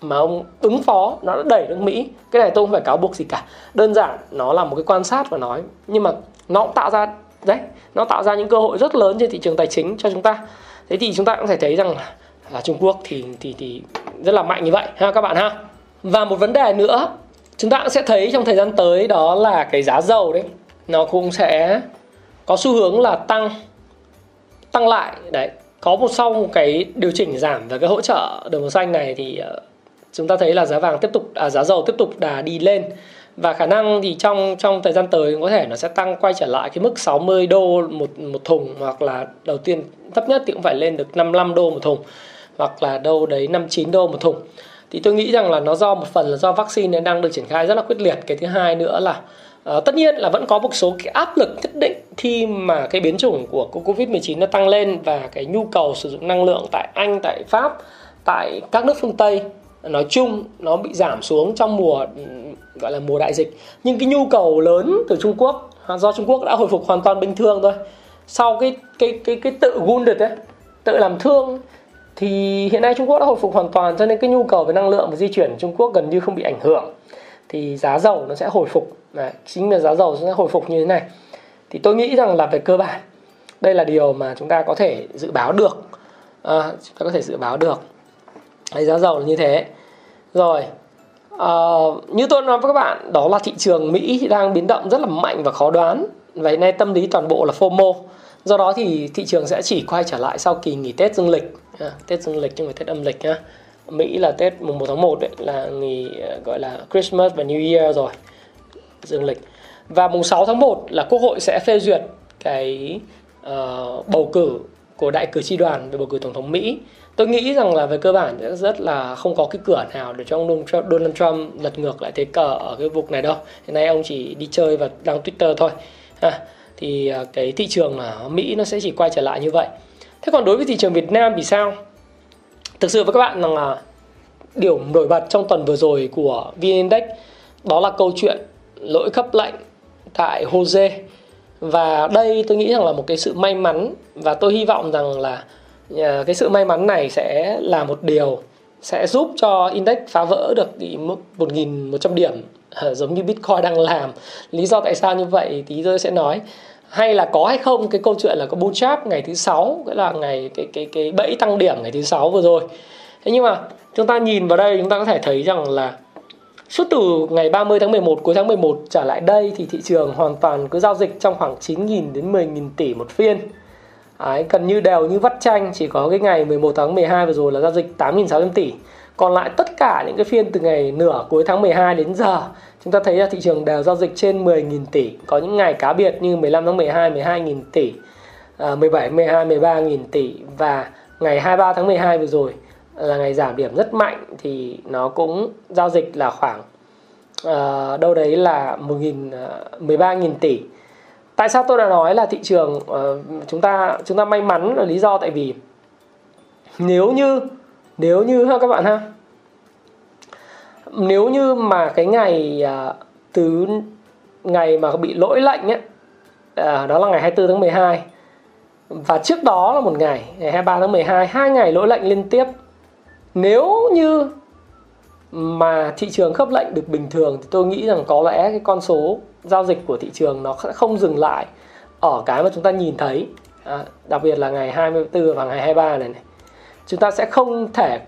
mà ông ứng phó nó đã đẩy nước Mỹ. Cái này tôi không phải cáo buộc gì cả. Đơn giản nó là một cái quan sát và nói. Nhưng mà nó cũng tạo ra đấy nó tạo ra những cơ hội rất lớn trên thị trường tài chính cho chúng ta. Thế thì chúng ta cũng thể thấy rằng là, là Trung Quốc thì thì thì rất là mạnh như vậy ha các bạn ha? Và một vấn đề nữa chúng ta cũng sẽ thấy trong thời gian tới đó là cái giá dầu đấy nó cũng sẽ có xu hướng là tăng tăng lại. Đấy có một sau một cái điều chỉnh giảm và cái hỗ trợ đường màu xanh này thì ờ, chúng ta thấy là giá vàng tiếp tục à, giá dầu tiếp tục đà đi lên. Và khả năng thì trong trong thời gian tới có thể nó sẽ tăng quay trở lại cái mức 60 đô một một thùng hoặc là đầu tiên thấp nhất thì cũng phải lên được 55 đô một thùng hoặc là đâu đấy 59 đô một thùng. Thì tôi nghĩ rằng là nó do một phần là do vaccine đang được triển khai rất là quyết liệt. Cái thứ hai nữa là uh, tất nhiên là vẫn có một số cái áp lực nhất định khi mà cái biến chủng của covid 19 nó tăng lên và cái nhu cầu sử dụng năng lượng tại anh tại pháp tại các nước phương tây nói chung nó bị giảm xuống trong mùa gọi là mùa đại dịch. Nhưng cái nhu cầu lớn từ Trung Quốc do Trung Quốc đã hồi phục hoàn toàn bình thường thôi sau cái cái cái cái tự wounded ấy tự làm thương thì hiện nay Trung Quốc đã hồi phục hoàn toàn cho nên cái nhu cầu về năng lượng và di chuyển Trung Quốc gần như không bị ảnh hưởng. Thì giá dầu nó sẽ hồi phục Đấy, chính là giá dầu sẽ hồi phục như thế này. Thì tôi nghĩ rằng là về cơ bản đây là điều mà chúng ta có thể dự báo được. À, chúng ta có thể dự báo được. Đấy, giá dầu là như thế rồi uh, như tôi nói với các bạn đó là thị trường Mỹ đang biến động rất là mạnh và khó đoán. Và hiện nay tâm lý toàn bộ là FOMO. Do đó thì thị trường sẽ chỉ quay trở lại sau kỳ nghỉ Tết dương lịch. À, Tết dương lịch chứ không phải Tết âm lịch nhá. Mỹ là Tết mùng 1 tháng 1 đấy là nghỉ ờ, gọi là Christmas và New Year rồi dương lịch. Và mùng 6 tháng 1 là Quốc hội sẽ phê duyệt cái uh, bầu cử của đại cử tri đoàn về bầu cử tổng thống Mỹ tôi nghĩ rằng là về cơ bản sẽ rất là không có cái cửa nào để cho ông Donald Trump lật ngược lại thế cờ ở cái vùng này đâu. Hiện nay ông chỉ đi chơi và đăng Twitter thôi. À, thì cái thị trường ở Mỹ nó sẽ chỉ quay trở lại như vậy. Thế còn đối với thị trường Việt Nam thì sao? Thực sự với các bạn rằng là điểm nổi bật trong tuần vừa rồi của VN Index đó là câu chuyện lỗi cấp lệnh tại Jose. Và đây tôi nghĩ rằng là một cái sự may mắn và tôi hy vọng rằng là Ờ, cái sự may mắn này sẽ là một điều, sẽ giúp cho index phá vỡ được cái mức 1.100 điểm ờ, giống như Bitcoin đang làm. Lý do tại sao như vậy thì tôi sẽ nói hay là có hay không, cái câu chuyện là có bull trap ngày thứ sáu cái là ngày cái cái cái bẫy tăng điểm ngày thứ sáu vừa rồi. Thế nhưng mà chúng ta nhìn vào đây, chúng ta có thể thấy rằng là suốt từ ngày 30 tháng 11 cuối tháng 11 trở lại đây thì thị trường hoàn toàn cứ giao dịch trong khoảng 9.000 đến 10.000 tỷ một phiên Đấy, gần như đều như vắt chanh chỉ có cái ngày 11 tháng 12 vừa rồi là giao dịch 8.600 tỷ. Còn lại tất cả những cái phiên từ ngày nửa cuối tháng 12 đến giờ chúng ta thấy là thị trường đều giao dịch trên 10.000 tỷ. Có những ngày cá biệt như 15 tháng 12 12.000 tỷ 17 12 13.000 tỷ. Và ngày 23 tháng 12 vừa rồi là ngày giảm điểm rất mạnh thì nó cũng giao dịch là khoảng uh, đâu đấy là 1.000 13.000 à, tỷ. Tại sao tôi đã nói là thị trường uh, chúng ta chúng ta may mắn là lý do tại vì nếu như nếu như ha các bạn ha nếu như mà cái ngày à, uh, từ ngày mà bị lỗi lệnh ấy uh, đó là ngày 24 tháng 12 và trước đó là một ngày ngày 23 tháng 12 hai ngày lỗi lệnh liên tiếp nếu như mà thị trường khớp lệnh được bình thường thì tôi nghĩ rằng có lẽ cái con số giao dịch của thị trường nó sẽ không dừng lại ở cái mà chúng ta nhìn thấy. À, đặc biệt là ngày 24 và ngày 23 này này. Chúng ta sẽ không thể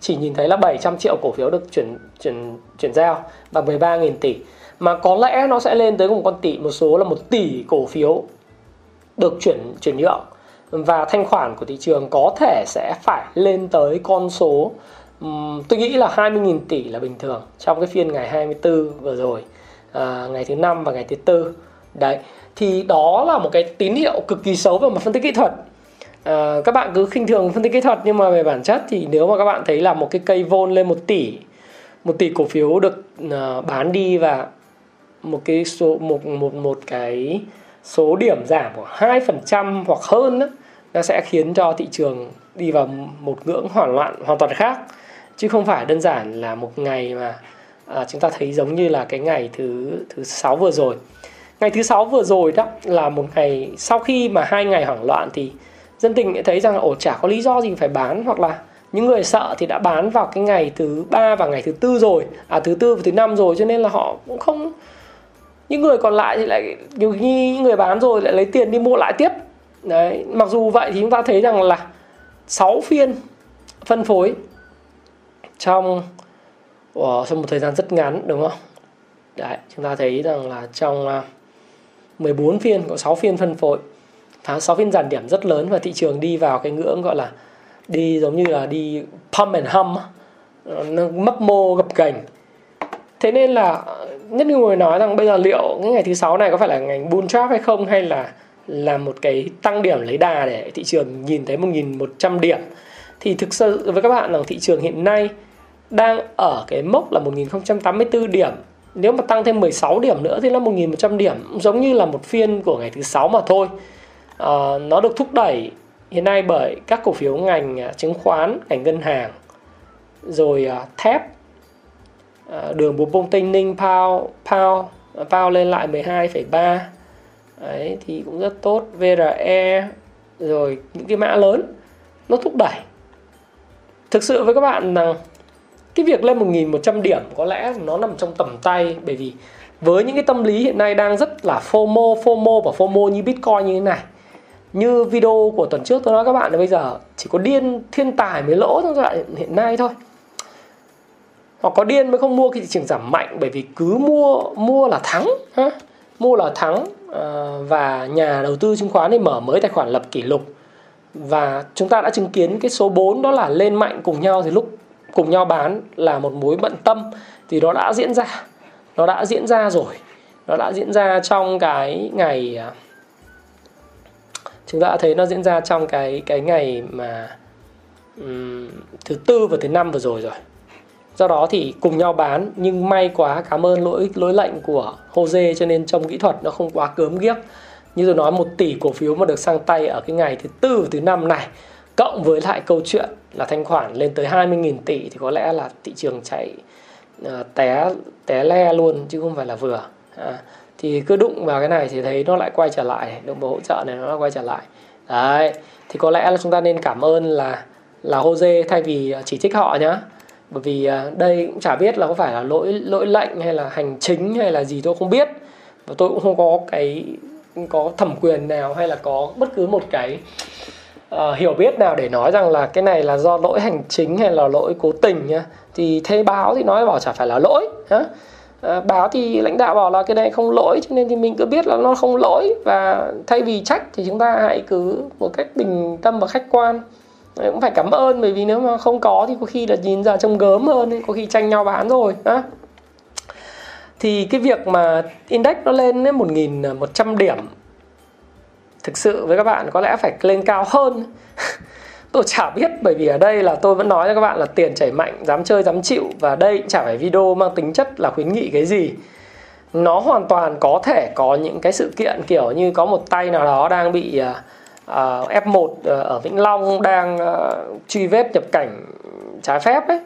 chỉ nhìn thấy là 700 triệu cổ phiếu được chuyển chuyển chuyển giao và 13.000 tỷ mà có lẽ nó sẽ lên tới một con tỷ một số là một tỷ cổ phiếu được chuyển chuyển nhượng. Và thanh khoản của thị trường có thể sẽ phải lên tới con số um, tôi nghĩ là 20.000 tỷ là bình thường trong cái phiên ngày 24 vừa rồi à, ngày thứ năm và ngày thứ tư. Đấy thì đó là một cái tín hiệu cực kỳ xấu về mặt phân tích kỹ thuật. À, các bạn cứ khinh thường phân tích kỹ thuật nhưng mà về bản chất thì nếu mà các bạn thấy là một cái cây vôn lên một tỷ một tỷ cổ phiếu được uh, bán đi và một cái số một một một cái số điểm giảm của hai phần trăm hoặc hơn đó, nó sẽ khiến cho thị trường đi vào một ngưỡng hoảng loạn hoàn toàn khác. Chứ không phải đơn giản là một ngày mà à, chúng ta thấy giống như là cái ngày thứ thứ sáu vừa rồi. Ngày thứ sáu vừa rồi đó là một ngày sau khi mà hai ngày hoảng loạn thì dân tình thấy rằng ổ chả có lý do gì phải bán hoặc là những người sợ thì đã bán vào cái ngày thứ ba và ngày thứ tư rồi. À thứ tư và thứ năm rồi cho nên là họ cũng không những người còn lại thì lại nhiều khi những người bán rồi lại lấy tiền đi mua lại tiếp. Đấy mặc dù vậy thì chúng ta thấy rằng là 6 phiên phân phối trong của trong một thời gian rất ngắn, đúng không? Đấy, chúng ta thấy rằng là trong à, 14 phiên, có 6 phiên phân phối, tháng 6 phiên giảm điểm rất lớn và thị trường đi vào cái ngưỡng gọi là đi giống như là đi pump and hum nó mấp mô gập ghềnh. Thế nên là, nhất như người nói rằng bây giờ liệu cái ngày thứ sáu này có phải là ngành bull trap hay không, hay là là một cái tăng điểm lấy đà để thị trường nhìn thấy 1.100 điểm? Thì thực sự với các bạn là thị trường hiện nay đang ở cái mốc là 1084 điểm. Nếu mà tăng thêm 16 điểm nữa thì là 1100 điểm giống như là một phiên của ngày thứ sáu mà thôi. À, nó được thúc đẩy hiện nay bởi các cổ phiếu ngành à, chứng khoán ngành ngân hàng rồi à, thép à, đường buộc bông tinh ninh pao pao pao lên lại 12,3 Đấy, thì cũng rất tốt. VRE rồi những cái mã lớn nó thúc đẩy. Thực sự với các bạn rằng cái việc lên 1.100 điểm có lẽ nó nằm trong tầm tay bởi vì với những cái tâm lý hiện nay đang rất là FOMO, FOMO và FOMO như Bitcoin như thế này. Như video của tuần trước tôi nói các bạn là bây giờ chỉ có điên thiên tài mới lỗ trong giai đoạn hiện nay thôi. Hoặc có điên mới không mua khi thị trường giảm mạnh bởi vì cứ mua mua là thắng ha? mua là thắng à, và nhà đầu tư chứng khoán thì mở mới tài khoản lập kỷ lục. Và chúng ta đã chứng kiến cái số 4 đó là lên mạnh cùng nhau thì lúc cùng nhau bán là một mối bận tâm thì nó đã diễn ra. Nó đã diễn ra rồi. Nó đã diễn ra trong cái ngày à, chúng ta đã thấy nó diễn ra trong cái cái ngày mà um, thứ tư và thứ năm vừa rồi rồi. Do đó thì cùng nhau bán nhưng may quá cảm ơn lỗi lỗi lệnh của Jose cho nên trong kỹ thuật nó không quá cớm ghiếc. Như tôi nói một tỷ cổ phiếu mà được sang tay ở cái ngày thứ tư và thứ năm này cộng với lại câu chuyện là thanh khoản lên tới 20.000 tỷ thì có lẽ là thị trường chạy uh, té té le luôn chứ không phải là vừa. À, thì cứ đụng vào cái này thì thấy nó lại quay trở lại động vào hỗ trợ này nó lại quay trở lại. Đấy thì có lẽ là chúng ta nên cảm ơn là là Jose thay vì ờ, chỉ trích họ nhá. Bởi vì ờ, đây cũng chả biết là có phải là lỗi lỗi lệnh hay là hành chính hay là gì tôi không biết. Và tôi cũng không có cái có thẩm quyền nào hay là có bất cứ một cái uh, hiểu biết nào để nói rằng là cái này là do lỗi hành chính hay là lỗi cố tình nhá. Thì thế báo thì nói bảo chả phải là lỗi nhá ờ, báo thì lãnh đạo bảo là cái này không lỗi cho nên thì mình cứ biết là nó không lỗi. Và thay vì trách thì chúng ta hãy cứ một cách bình tâm và khách quan. Đấy, cũng phải cảm ơn bởi vì nếu mà không có thì có khi là nhìn ra trông gớm hơn có khi tranh nhau bán rồi đó thì cái việc mà index nó lên đến 1.100 điểm thực sự với các bạn có lẽ phải lên cao hơn. Tôi chả biết bởi vì ở đây là tôi vẫn nói cho các bạn là tiền chảy mạnh dám chơi dám chịu và đây chả phải video mang tính chất là khuyến nghị cái gì. Nó hoàn toàn có thể có những cái sự kiện kiểu như có một tay nào đó đang bị uh, uh, F1 uh, ở Vĩnh Long đang uh, truy vết nhập cảnh trái phép ấy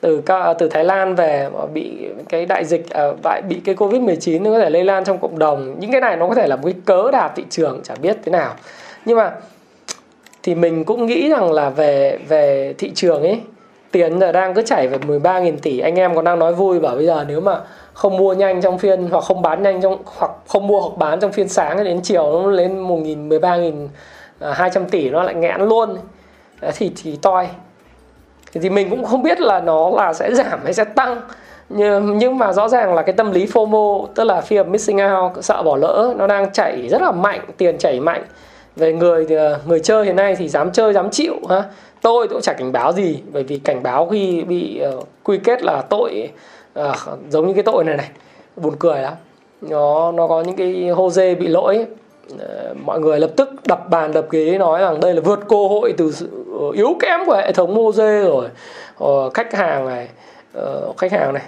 từ à, từ Thái Lan về mà bị cái đại dịch à, lại bị cái Covid 19 nó có thể lây lan trong cộng đồng. Những cái này nó có thể là một cái cớ đạp thị trường, chả biết thế nào. Nhưng mà thì mình cũng nghĩ rằng là về về thị trường ấy, tiền giờ đang cứ chảy về 13.000 tỷ. Anh em còn đang nói vui, bảo bây giờ nếu mà không mua nhanh trong phiên hoặc không bán nhanh trong, hoặc không mua, hoặc bán trong phiên sáng đến chiều nó lên 1.000 13.000 200 tỷ, nó lại nghẽn luôn. Thì thì toi thì mình cũng không biết là nó là sẽ giảm hay sẽ tăng. Nhưng, nhưng mà rõ ràng là cái tâm lý FOMO tức là fear of missing out sợ bỏ lỡ nó đang chảy rất là mạnh tiền chảy mạnh. Về người ờ, người chơi hiện nay thì dám chơi dám chịu ha. Tôi cũng chả cảnh báo gì bởi vì cảnh báo khi bị uh, quy kết là tội uh, giống như cái tội này này buồn cười lắm. Nó nó có những cái hô dê bị lỗi uh, mọi người lập tức đập bàn đập ghế nói rằng đây là vượt cơ hội từ yếu kém của hệ thống hô dê rồi. Uh, khách hàng này uh, khách hàng này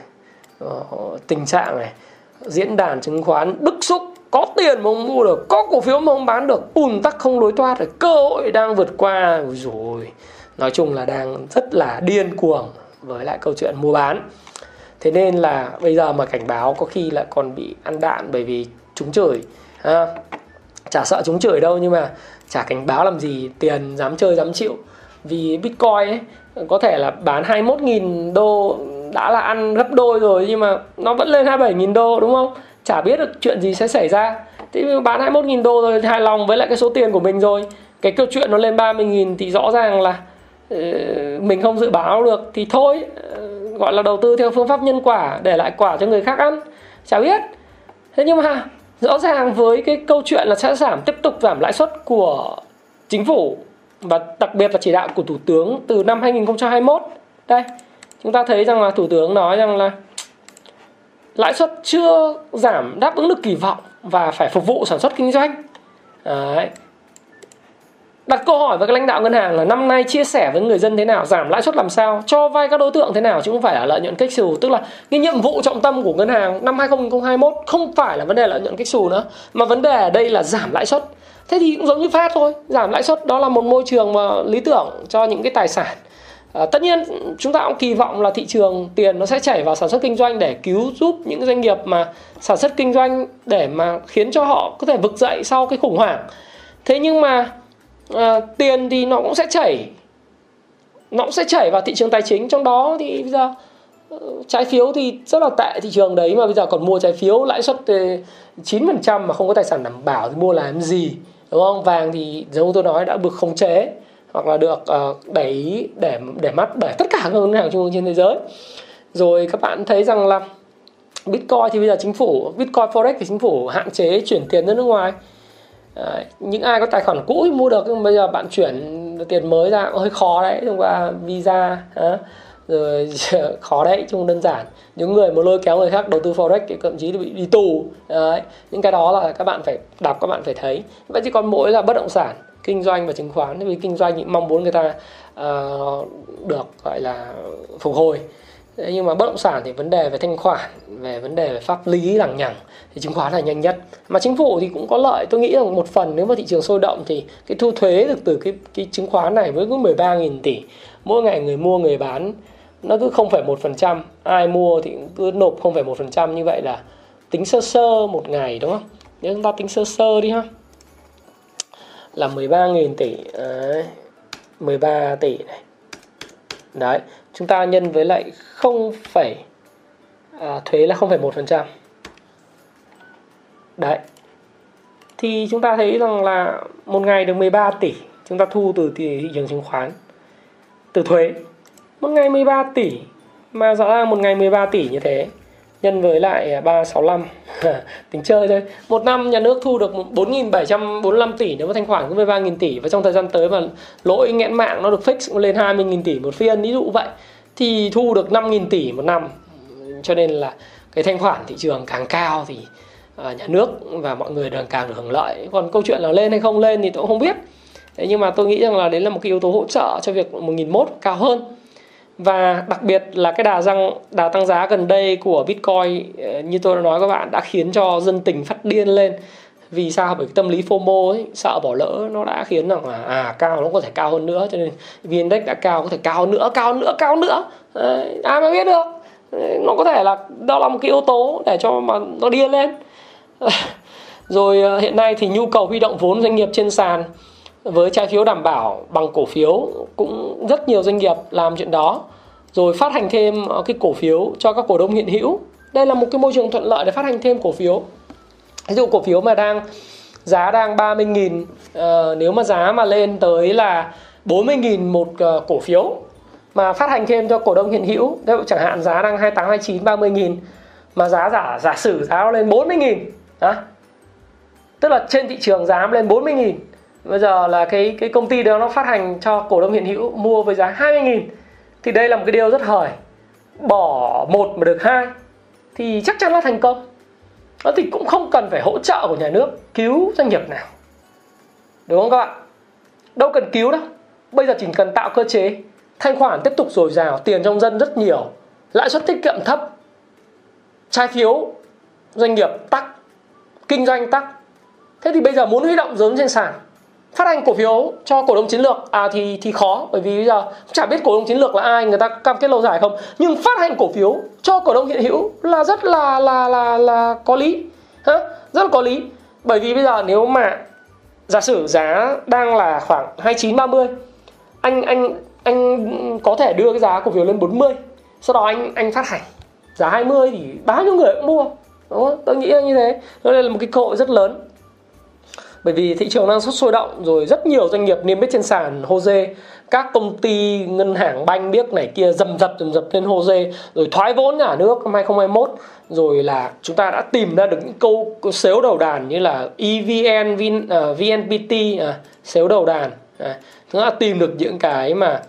uh, tình trạng này diễn đàn chứng khoán bức xúc có tiền mà không mua được có cổ phiếu mà không bán được ùn tắc không lối thoát rồi cơ hội đang vượt qua. Rồi nói chung là đang rất là điên cuồng với lại câu chuyện mua bán. Thế nên là bây giờ mà cảnh báo có khi lại còn bị ăn đạn bởi vì chúng chửi ha. chả sợ chúng chửi đâu nhưng mà chả cảnh báo làm gì tiền dám chơi dám chịu vì bitcoin ấy có thể là bán 21.000 đô đã là ăn gấp đôi rồi nhưng mà nó vẫn lên 27.000 đô đúng không? Chả biết được chuyện gì sẽ xảy ra. Thế bán 21.000 đô rồi hài lòng với lại cái số tiền của mình rồi. Cái câu chuyện nó lên 30.000 thì rõ ràng là uh, mình không dự báo được. Thì thôi uh, gọi là đầu tư theo phương pháp nhân quả để lại quả cho người khác ăn. Chả biết. Thế nhưng mà rõ ràng với cái câu chuyện là sẽ giảm tiếp tục giảm lãi suất của chính phủ và đặc biệt là chỉ đạo của thủ tướng từ năm 2021 đây, chúng ta thấy rằng là thủ tướng nói rằng là lãi suất chưa giảm đáp ứng được kỳ vọng và phải phục vụ sản xuất kinh doanh. Đấy. đặt câu hỏi với các lãnh đạo ngân hàng là năm nay chia sẻ với người dân thế nào, giảm lãi suất làm sao, cho vay các đối tượng thế nào chứ không phải là lợi nhuận kích xù tức là cái nhiệm vụ trọng tâm của ngân hàng năm 2021 không phải là vấn đề lợi nhuận kích xù nữa, mà vấn đề ở đây là giảm lãi suất thế thì cũng giống như phát thôi giảm lãi suất đó là một môi trường mà lý tưởng cho những cái tài sản. À, tất nhiên chúng ta cũng kỳ vọng là thị trường tiền nó sẽ chảy vào sản xuất kinh doanh để cứu giúp những doanh nghiệp mà sản xuất kinh doanh để mà khiến cho họ có thể vực dậy sau cái khủng hoảng. Thế nhưng mà à, tiền thì nó cũng sẽ chảy nó cũng sẽ chảy vào thị trường tài chính. Trong đó thì bây giờ ờ, trái phiếu thì rất là tệ thị trường đấy mà bây giờ còn mua trái phiếu lãi suất 9% mà không có tài sản đảm bảo thì mua làm gì? Đúng không? Vàng thì giống tôi nói đã được khống chế hoặc là được uh, đẩy để để mắt bởi tất cả các ngân hàng trung ương trên thế giới. Rồi các bạn thấy rằng là bitcoin thì bây giờ chính phủ bitcoin forex thì chính phủ hạn chế chuyển tiền ra nước ngoài. À, những ai có tài khoản cũ thì mua được nhưng bây giờ bạn chuyển tiền mới ra hơi khó đấy thông qua visa à, rồi ờ, khó đấy chứ không đơn giản. Những người mà lôi kéo người khác đầu tư forex thì thậm chí bị đi tù. Đấy. những cái đó là các bạn phải đọc các bạn phải thấy. Vậy chỉ còn mỗi là bất động sản kinh doanh và chứng khoán vì kinh doanh thì mong muốn người ta uh, được gọi là phục hồi. Thế nhưng mà bất động sản thì vấn đề về thanh khoản về vấn đề về pháp lý lằng nhằng thì chứng khoán là nhanh nhất. Mà chính phủ thì cũng có lợi. Tôi nghĩ rằng một phần nếu mà thị trường sôi động thì cái thu thuế được từ cái cái chứng khoán này với cứ 13.000 tỷ mỗi ngày người mua người bán nó cứ 0,1% ai mua thì cứ nộp 0,1% như vậy là tính sơ sơ một ngày đúng không? Nếu chúng ta tính sơ sơ đi ha. Là 13.000 tỷ đấy, 13 tỷ này. Đấy chúng ta nhân với lại 0, à, thuế là 0,1% đấy. Thì chúng ta thấy rằng là một ngày được 13 tỷ chúng ta thu từ thị trường chứng khoán từ thuế một ngày 13 tỷ. Mà rõ ràng một ngày 13 tỷ như thế, nhân với lại à, 365 tính chơi thôi. Một năm nhà nước thu được 4.745 tỷ, nếu mà thanh khoản cũng 13.000 tỷ, và trong thời gian tới mà lỗi nghẽn mạng nó được fix cũng lên 20.000 tỷ một phiên, ví dụ vậy, thì thu được 5.000 tỷ một năm. Cho nên là cái thanh khoản thị trường càng cao thì à, nhà nước và mọi người đều càng được hưởng lợi. Còn câu chuyện là lên hay không lên thì tôi cũng không biết. Thế nhưng mà tôi nghĩ rằng là đấy là một cái yếu tố hỗ trợ cho việc 1001 cao hơn và đặc biệt là cái đà tăng đà tăng giá gần đây của Bitcoin ờ, như tôi đã nói các bạn đã khiến cho dân tình phát điên lên. Vì sao? Bởi cái tâm lý FOMO ấy, sợ bỏ lỡ nó đã khiến rằng là à cao nó có thể cao hơn nữa cho nên vn index đã cao có thể cao nữa cao nữa cao nữa. Đấy, ai mà biết được. Nó có thể là đó là một cái yếu tố để cho mà nó điên lên. Rồi ờ, hiện nay thì nhu cầu huy động vốn doanh nghiệp trên sàn với trái phiếu đảm bảo bằng cổ phiếu cũng rất nhiều doanh nghiệp làm chuyện đó. Rồi phát hành thêm ờ, cái cổ phiếu cho các cổ đông hiện hữu. Đây là một cái môi trường thuận lợi để phát hành thêm cổ phiếu. Ví dụ cổ phiếu mà đang giá đang 30.000 uh, ờ, nếu mà giá mà lên tới là 40.000 một uh, cổ phiếu mà phát hành thêm cho cổ đông hiện hữu ví dụ chẳng hạn giá đang 28 29 30.000 mà giá giả giả sử giá lên 40.000 đó. Tức là trên thị trường giá lên 40.000 Bây giờ là cái cái công ty đó nó phát hành cho cổ đông hiện hữu mua với giá 20.000 Thì đây là một cái điều rất hời. Bỏ một mà được hai Thì chắc chắn là thành công. Nó thì cũng không cần phải hỗ trợ của nhà nước cứu doanh nghiệp nào. Đúng không các bạn? Đâu cần cứu đâu. Bây giờ chỉ cần tạo cơ chế, thanh khoản tiếp tục dồi dào, tiền trong dân rất nhiều, lãi suất tiết kiệm thấp, trái phiếu doanh nghiệp tắc, kinh doanh tắc. Thế thì bây giờ muốn huy động vốn trên sàn phát hành cổ phiếu cho cổ đông chiến lược à thì thì khó, bởi vì bây giờ chả biết cổ đông chiến lược là ai, người ta cam kết lâu dài không. Nhưng phát hành cổ phiếu cho cổ đông hiện hữu là rất là là là là có lý ha rất là có lý. Bởi vì bây giờ nếu mà giả sử giá đang là khoảng 29 30 anh anh anh có thể đưa cái giá cổ phiếu lên 40 sau đó anh anh phát hành. Giá 20 thì bao nhiêu người cũng mua, đúng không? tôi nghĩ là như thế. Đây là một cái cơ hội rất lớn bởi vì thị trường đang rất sôi động rồi rất nhiều doanh nghiệp niêm yết trên sàn HOSE các công ty ngân hàng banh biết này kia dầm dập dầm dập lên HOSE rồi thoái vốn nhà nước năm 2021 rồi là chúng ta đã tìm ra được những câu, câu xếu đầu đàn như là EVN, Vin, à, uh, VNPT uh, à, xếu đầu đàn. Uh, chúng ta tìm được những cái mà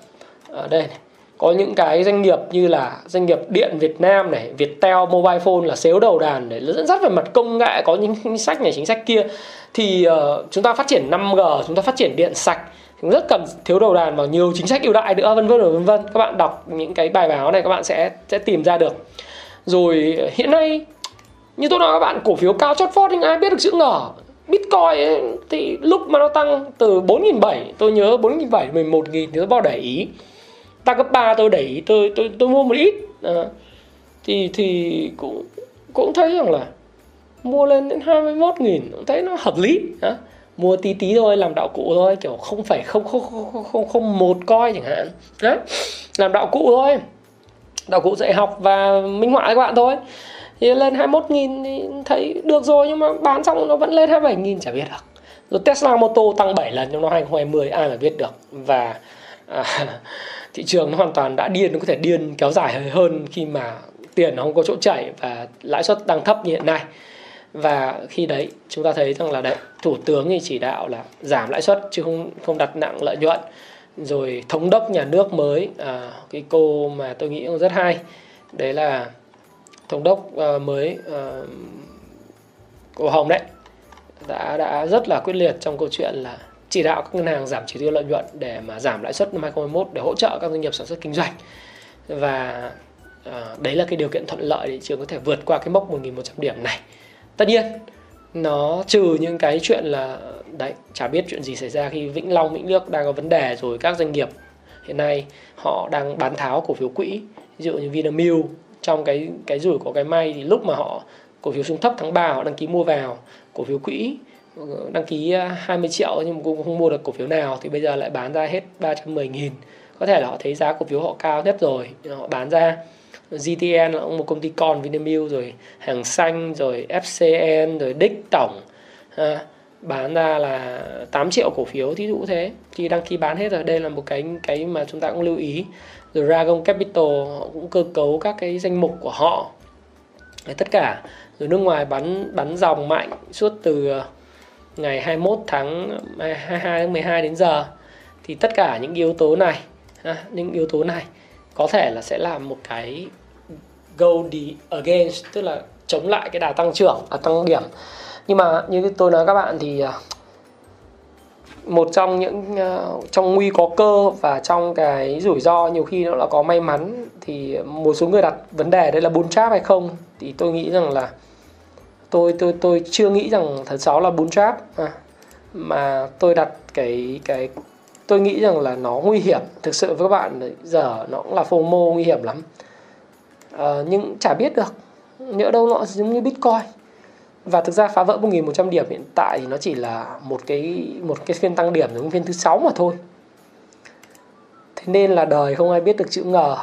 ở đây này, có những cái doanh nghiệp như là doanh nghiệp điện Việt Nam này, Viettel Mobile Phone là xếu đầu đàn để dẫn dắt về mặt công nghệ có những chính sách này chính sách kia thì uh, chúng ta phát triển 5G, chúng ta phát triển điện sạch. Rất cần thiếu đầu đàn và nhiều chính sách ưu đãi nữa vân vân vân vân. Các bạn đọc những cái bài báo này các bạn sẽ sẽ tìm ra được. Rồi hiện nay như tôi nói các bạn cổ phiếu cao chót vót nhưng ai biết được chữ ngờ Bitcoin ấy, thì lúc mà nó tăng từ 4.700 tôi nhớ 4.700 11.000 thì tôi bao để ý. Tăng cấp 3 tôi để ý tôi tôi tôi mua một ít. À, thì thì cũng cũng thấy rằng là mua lên đến 21 nghìn. Cũng thấy nó hợp lý đó. mua tí tí thôi làm đạo cụ thôi kiểu không phải không không không không, không một coi chẳng hạn. Đó làm đạo cụ thôi. Đạo cụ dạy học và minh họa các bạn thôi. Thì lên 21 nghìn thì thấy được rồi nhưng mà bán xong nó vẫn lên 27 nghìn chả biết được. Rồi Tesla Moto tăng 7 lần trong năm 2020 ai mà biết được. Và à, thị trường nó hoàn toàn đã điên nó có thể điên kéo dài hơn khi mà tiền nó không có chỗ chảy và lãi suất đang thấp như hiện nay và khi đấy chúng ta thấy rằng là đấy thủ tướng thì chỉ đạo là giảm lãi suất chứ không không đặt nặng lợi nhuận. Rồi thống đốc nhà nước mới à, cái cô mà tôi nghĩ cũng rất hay. Đấy là thống đốc à, mới à, cô Hồng đấy đã đã rất là quyết liệt trong câu chuyện là chỉ đạo các ngân hàng giảm chỉ tiêu lợi nhuận để mà giảm lãi suất năm 2021 để hỗ trợ các doanh nghiệp sản xuất kinh doanh. Và à, đấy là cái điều kiện thuận lợi để trường có thể vượt qua cái mốc 1.100 điểm này tất nhiên, nó trừ những cái chuyện là, đấy, chả biết chuyện gì xảy ra khi Vĩnh Long, Vĩnh Nước đang có vấn đề rồi các doanh nghiệp. Hiện nay họ đang bán tháo cổ phiếu quỹ, ví dụ như Vinamilk. Trong cái cái rủi có cái may thì lúc mà họ, cổ phiếu xuống thấp tháng 3 họ đăng ký mua vào. Cổ phiếu quỹ ờ, đăng ký ờ, 20 triệu nhưng mà cũng không mua được cổ phiếu nào thì bây giờ lại bán ra hết 310 nghìn. Có thể là họ thấy giá cổ phiếu họ cao nhất rồi, họ bán ra. GTN là cũng một công ty con Vinamilk rồi hàng xanh rồi FCN rồi Đích tổng. Ha, bán ra là 8 triệu cổ phiếu thí dụ thế. Thì đăng ký bán hết rồi đây là một cái cái mà chúng ta cũng lưu ý. Rồi Dragon Capital họ cũng cơ cấu các cái danh mục của họ. Đấy, tất cả. Rồi nước ngoài bắn bắn dòng mạnh suốt từ ờ, ngày 21 tháng à, 22 tháng 12 đến giờ. Thì tất cả những yếu tố này à, những yếu tố này có thể là sẽ làm một cái go the against tức là chống lại cái đà tăng trưởng à, tăng điểm. Nhưng mà như tôi nói các bạn thì à, một trong những à, trong nguy có cơ và trong cái rủi ro nhiều khi nó là có may mắn thì một số người đặt vấn đề đây là bún trap hay không thì tôi nghĩ rằng là tôi tôi tôi chưa nghĩ rằng thật sáu là bún trap à, mà tôi đặt cái cái tôi nghĩ rằng là nó nguy hiểm. Thực sự với các bạn giờ nó cũng là FOMO nguy hiểm lắm. Ờ, nhưng chả biết được. Nhỡ đâu nó giống như Bitcoin. Và thực ra phá vỡ 1.100 điểm hiện tại thì nó chỉ là một cái một cái phiên tăng điểm, giống phiên thứ sáu mà thôi. Thế nên là đời không ai biết được chữ ngờ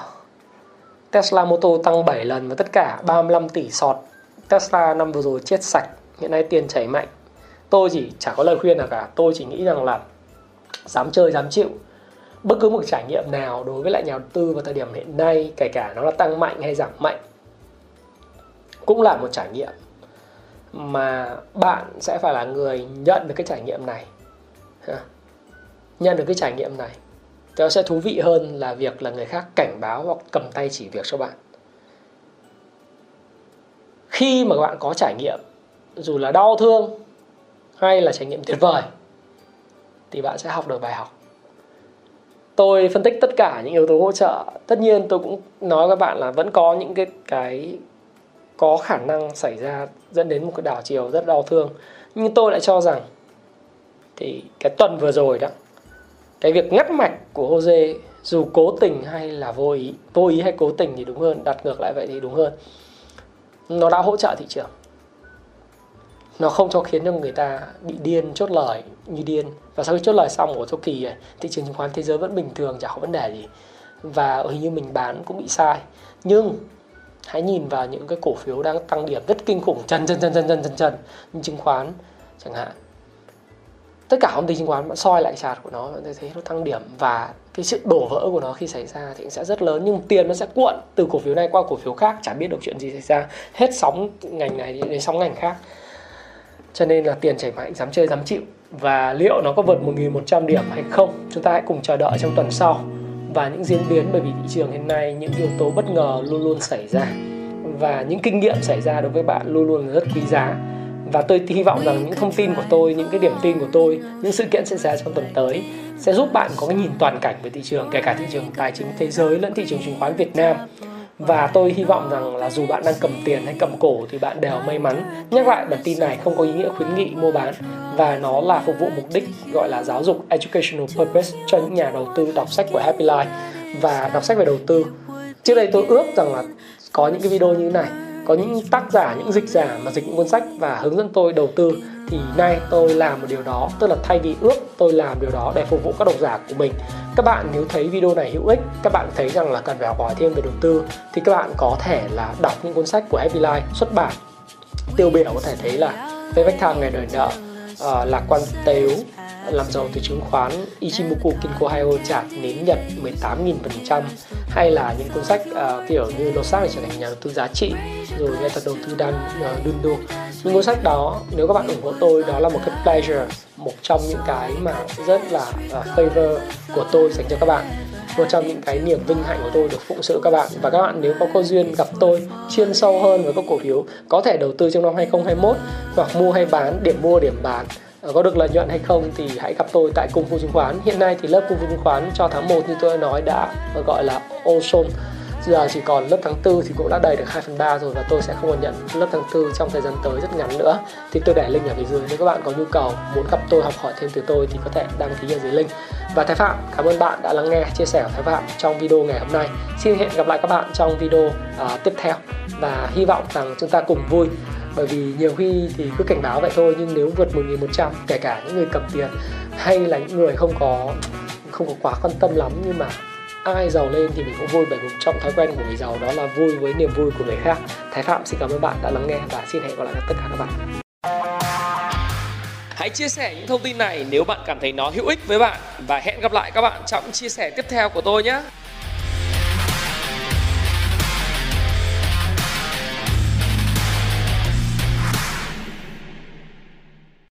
Tesla Motor tăng 7 lần và tất cả 35 tỷ sọt. Tesla năm vừa rồi chết sạch, hiện nay tiền chảy mạnh. Tôi chỉ chả có lời khuyên nào cả. Tôi chỉ nghĩ rằng là dám chơi, dám chịu bất cứ một trải nghiệm nào đối với lại nhà đầu tư vào thời điểm hiện nay, kể cả nó là tăng mạnh hay giảm mạnh, cũng là một trải nghiệm mà bạn sẽ phải là người nhận được cái trải nghiệm này. Nhận được cái trải nghiệm này, thì nó sẽ thú vị hơn là việc là người khác cảnh báo hoặc cầm tay chỉ việc cho bạn. Khi mà bạn có trải nghiệm, dù là đau thương hay là trải nghiệm tuyệt vời, thì bạn sẽ học được bài học tôi phân tích tất cả những yếu tố hỗ trợ. Tất nhiên tôi cũng nói với các bạn là vẫn có những cái cái có khả năng xảy ra dẫn đến một cái đảo chiều rất đau thương. Nhưng tôi lại cho rằng thì cái tuần vừa rồi đó, cái việc ngắt mạch của Jose dù cố tình hay là vô ý vô ý hay cố tình thì đúng hơn, đặt ngược lại vậy thì đúng hơn. Nó đã hỗ trợ thị trường nó không cho khiến cho người ta bị điên, chốt lời như điên. Và sau khi chốt lời xong của chu kỳ này thị trường chứng khoán thế giới vẫn bình thường, chả có vấn đề gì. Và hình như mình bán cũng bị sai. Nhưng, hãy nhìn vào những cái cổ phiếu đang tăng điểm rất kinh khủng, chân chân chân chân chân chân chân, như chứng khoán chẳng hạn. Tất cả công ty chứng khoán bạn soi lại chart của nó bạn thấy nó tăng điểm. Và cái sự đổ vỡ của nó khi xảy ra thì sẽ rất lớn, nhưng tiền nó sẽ cuộn từ cổ phiếu này qua cổ phiếu khác, chả biết được chuyện gì xảy ra. Hết sóng ngành này đến sóng ngành khác cho nên là tiền chảy mạnh, dám chơi dám chịu. Và liệu nó có vượt 1.100 điểm hay không, chúng ta hãy cùng chờ đợi trong tuần sau. Và những diễn biến bởi vì thị trường hiện nay, những yếu tố bất ngờ luôn luôn xảy ra. Và những kinh nghiệm xảy ra đối với bạn luôn luôn rất quý giá. Và tôi hy vọng rằng những thông tin của tôi, những cái điểm tin của tôi, những sự kiện xảy ra trong tuần tới sẽ giúp bạn có cái nhìn toàn cảnh về thị trường, kể cả thị trường tài chính thế giới lẫn thị trường chứng khoán Việt Nam và tôi hy vọng rằng là dù bạn đang cầm tiền hay cầm cổ thì bạn đều may mắn. Nhắc lại, bản tin này không có ý nghĩa khuyến nghị mua bán và nó là phục vụ mục đích gọi là giáo dục educational purpose cho những nhà đầu tư đọc sách của Happy Life và đọc sách về đầu tư. Trước đây tôi ước rằng là có những cái video như thế này có những tác giả những dịch giả mà dịch những cuốn sách và hướng dẫn tôi đầu tư thì nay tôi làm một điều đó tức là thay vì ước tôi làm điều đó để phục vụ các độc giả của mình. Các bạn nếu thấy video này hữu ích các bạn thấy rằng là cần phải học hỏi thêm về đầu tư thì các bạn có thể là đọc những cuốn sách của Happy Life xuất bản. Tiêu biểu có thể thấy là The Vách Thang ngày đời nợ uh, lạc quan tếu làm giàu từ chứng khoán Ichimoku Kinko Hayo trả nến Nhật 18.000% hay là những cuốn sách uh, kiểu như lột xác để trở thành nhà đầu tư giá trị rồi nghệ thuật đầu tư đan uh, à, Dundo những cuốn sách đó nếu các bạn ủng hộ tôi đó là một cái pleasure một trong những cái mà rất là uh, favor của tôi dành cho các bạn. Một trong những cái niềm vinh hạnh của tôi được phụng sự các bạn. Và các bạn nếu có cơ duyên gặp tôi chuyên sâu hơn với các cổ phiếu có thể đầu tư trong năm 2021 hoặc mua hay bán điểm mua điểm bán. Ờ, có được lợi nhuận hay không thì hãy gặp tôi tại cung phu chứng khoán. Hiện nay thì lớp cung phu chứng khoán cho tháng 1 như tôi đã nói đã ờ, gọi là all giờ chỉ còn lớp tháng tư thì cũng đã đầy được 2 phần 3 rồi và tôi sẽ không còn nhận lớp tháng tư trong thời gian tới rất ngắn nữa. Thì tôi để link ở phía dưới. Nếu các bạn có nhu cầu muốn gặp tôi học hỏi thêm từ tôi thì có thể đăng ký ở dưới link. Và Thái Phạm cảm ơn bạn đã lắng nghe chia sẻ của Thái Phạm trong video ngày hôm nay. Xin hẹn gặp lại các bạn trong video uh, tiếp theo. Và hy vọng rằng chúng ta cùng vui bởi vì nhiều khi thì cứ cảnh báo vậy thôi, nhưng nếu vượt 1.100 kể cả những người cầm tiền, hay là những người không có không có quá quan tâm lắm, nhưng mà ai giàu lên thì mình cũng vui, bởi một trong thói quen của người giàu đó là vui với niềm vui của người khác thái phạm xin cảm ơn bạn đã lắng nghe và xin hẹn gặp lại tất cả các bạn Hãy chia sẻ những thông tin này nếu bạn cảm thấy nó hữu ích với bạn và hẹn gặp lại các bạn trong chia sẻ tiếp theo của tôi nhé.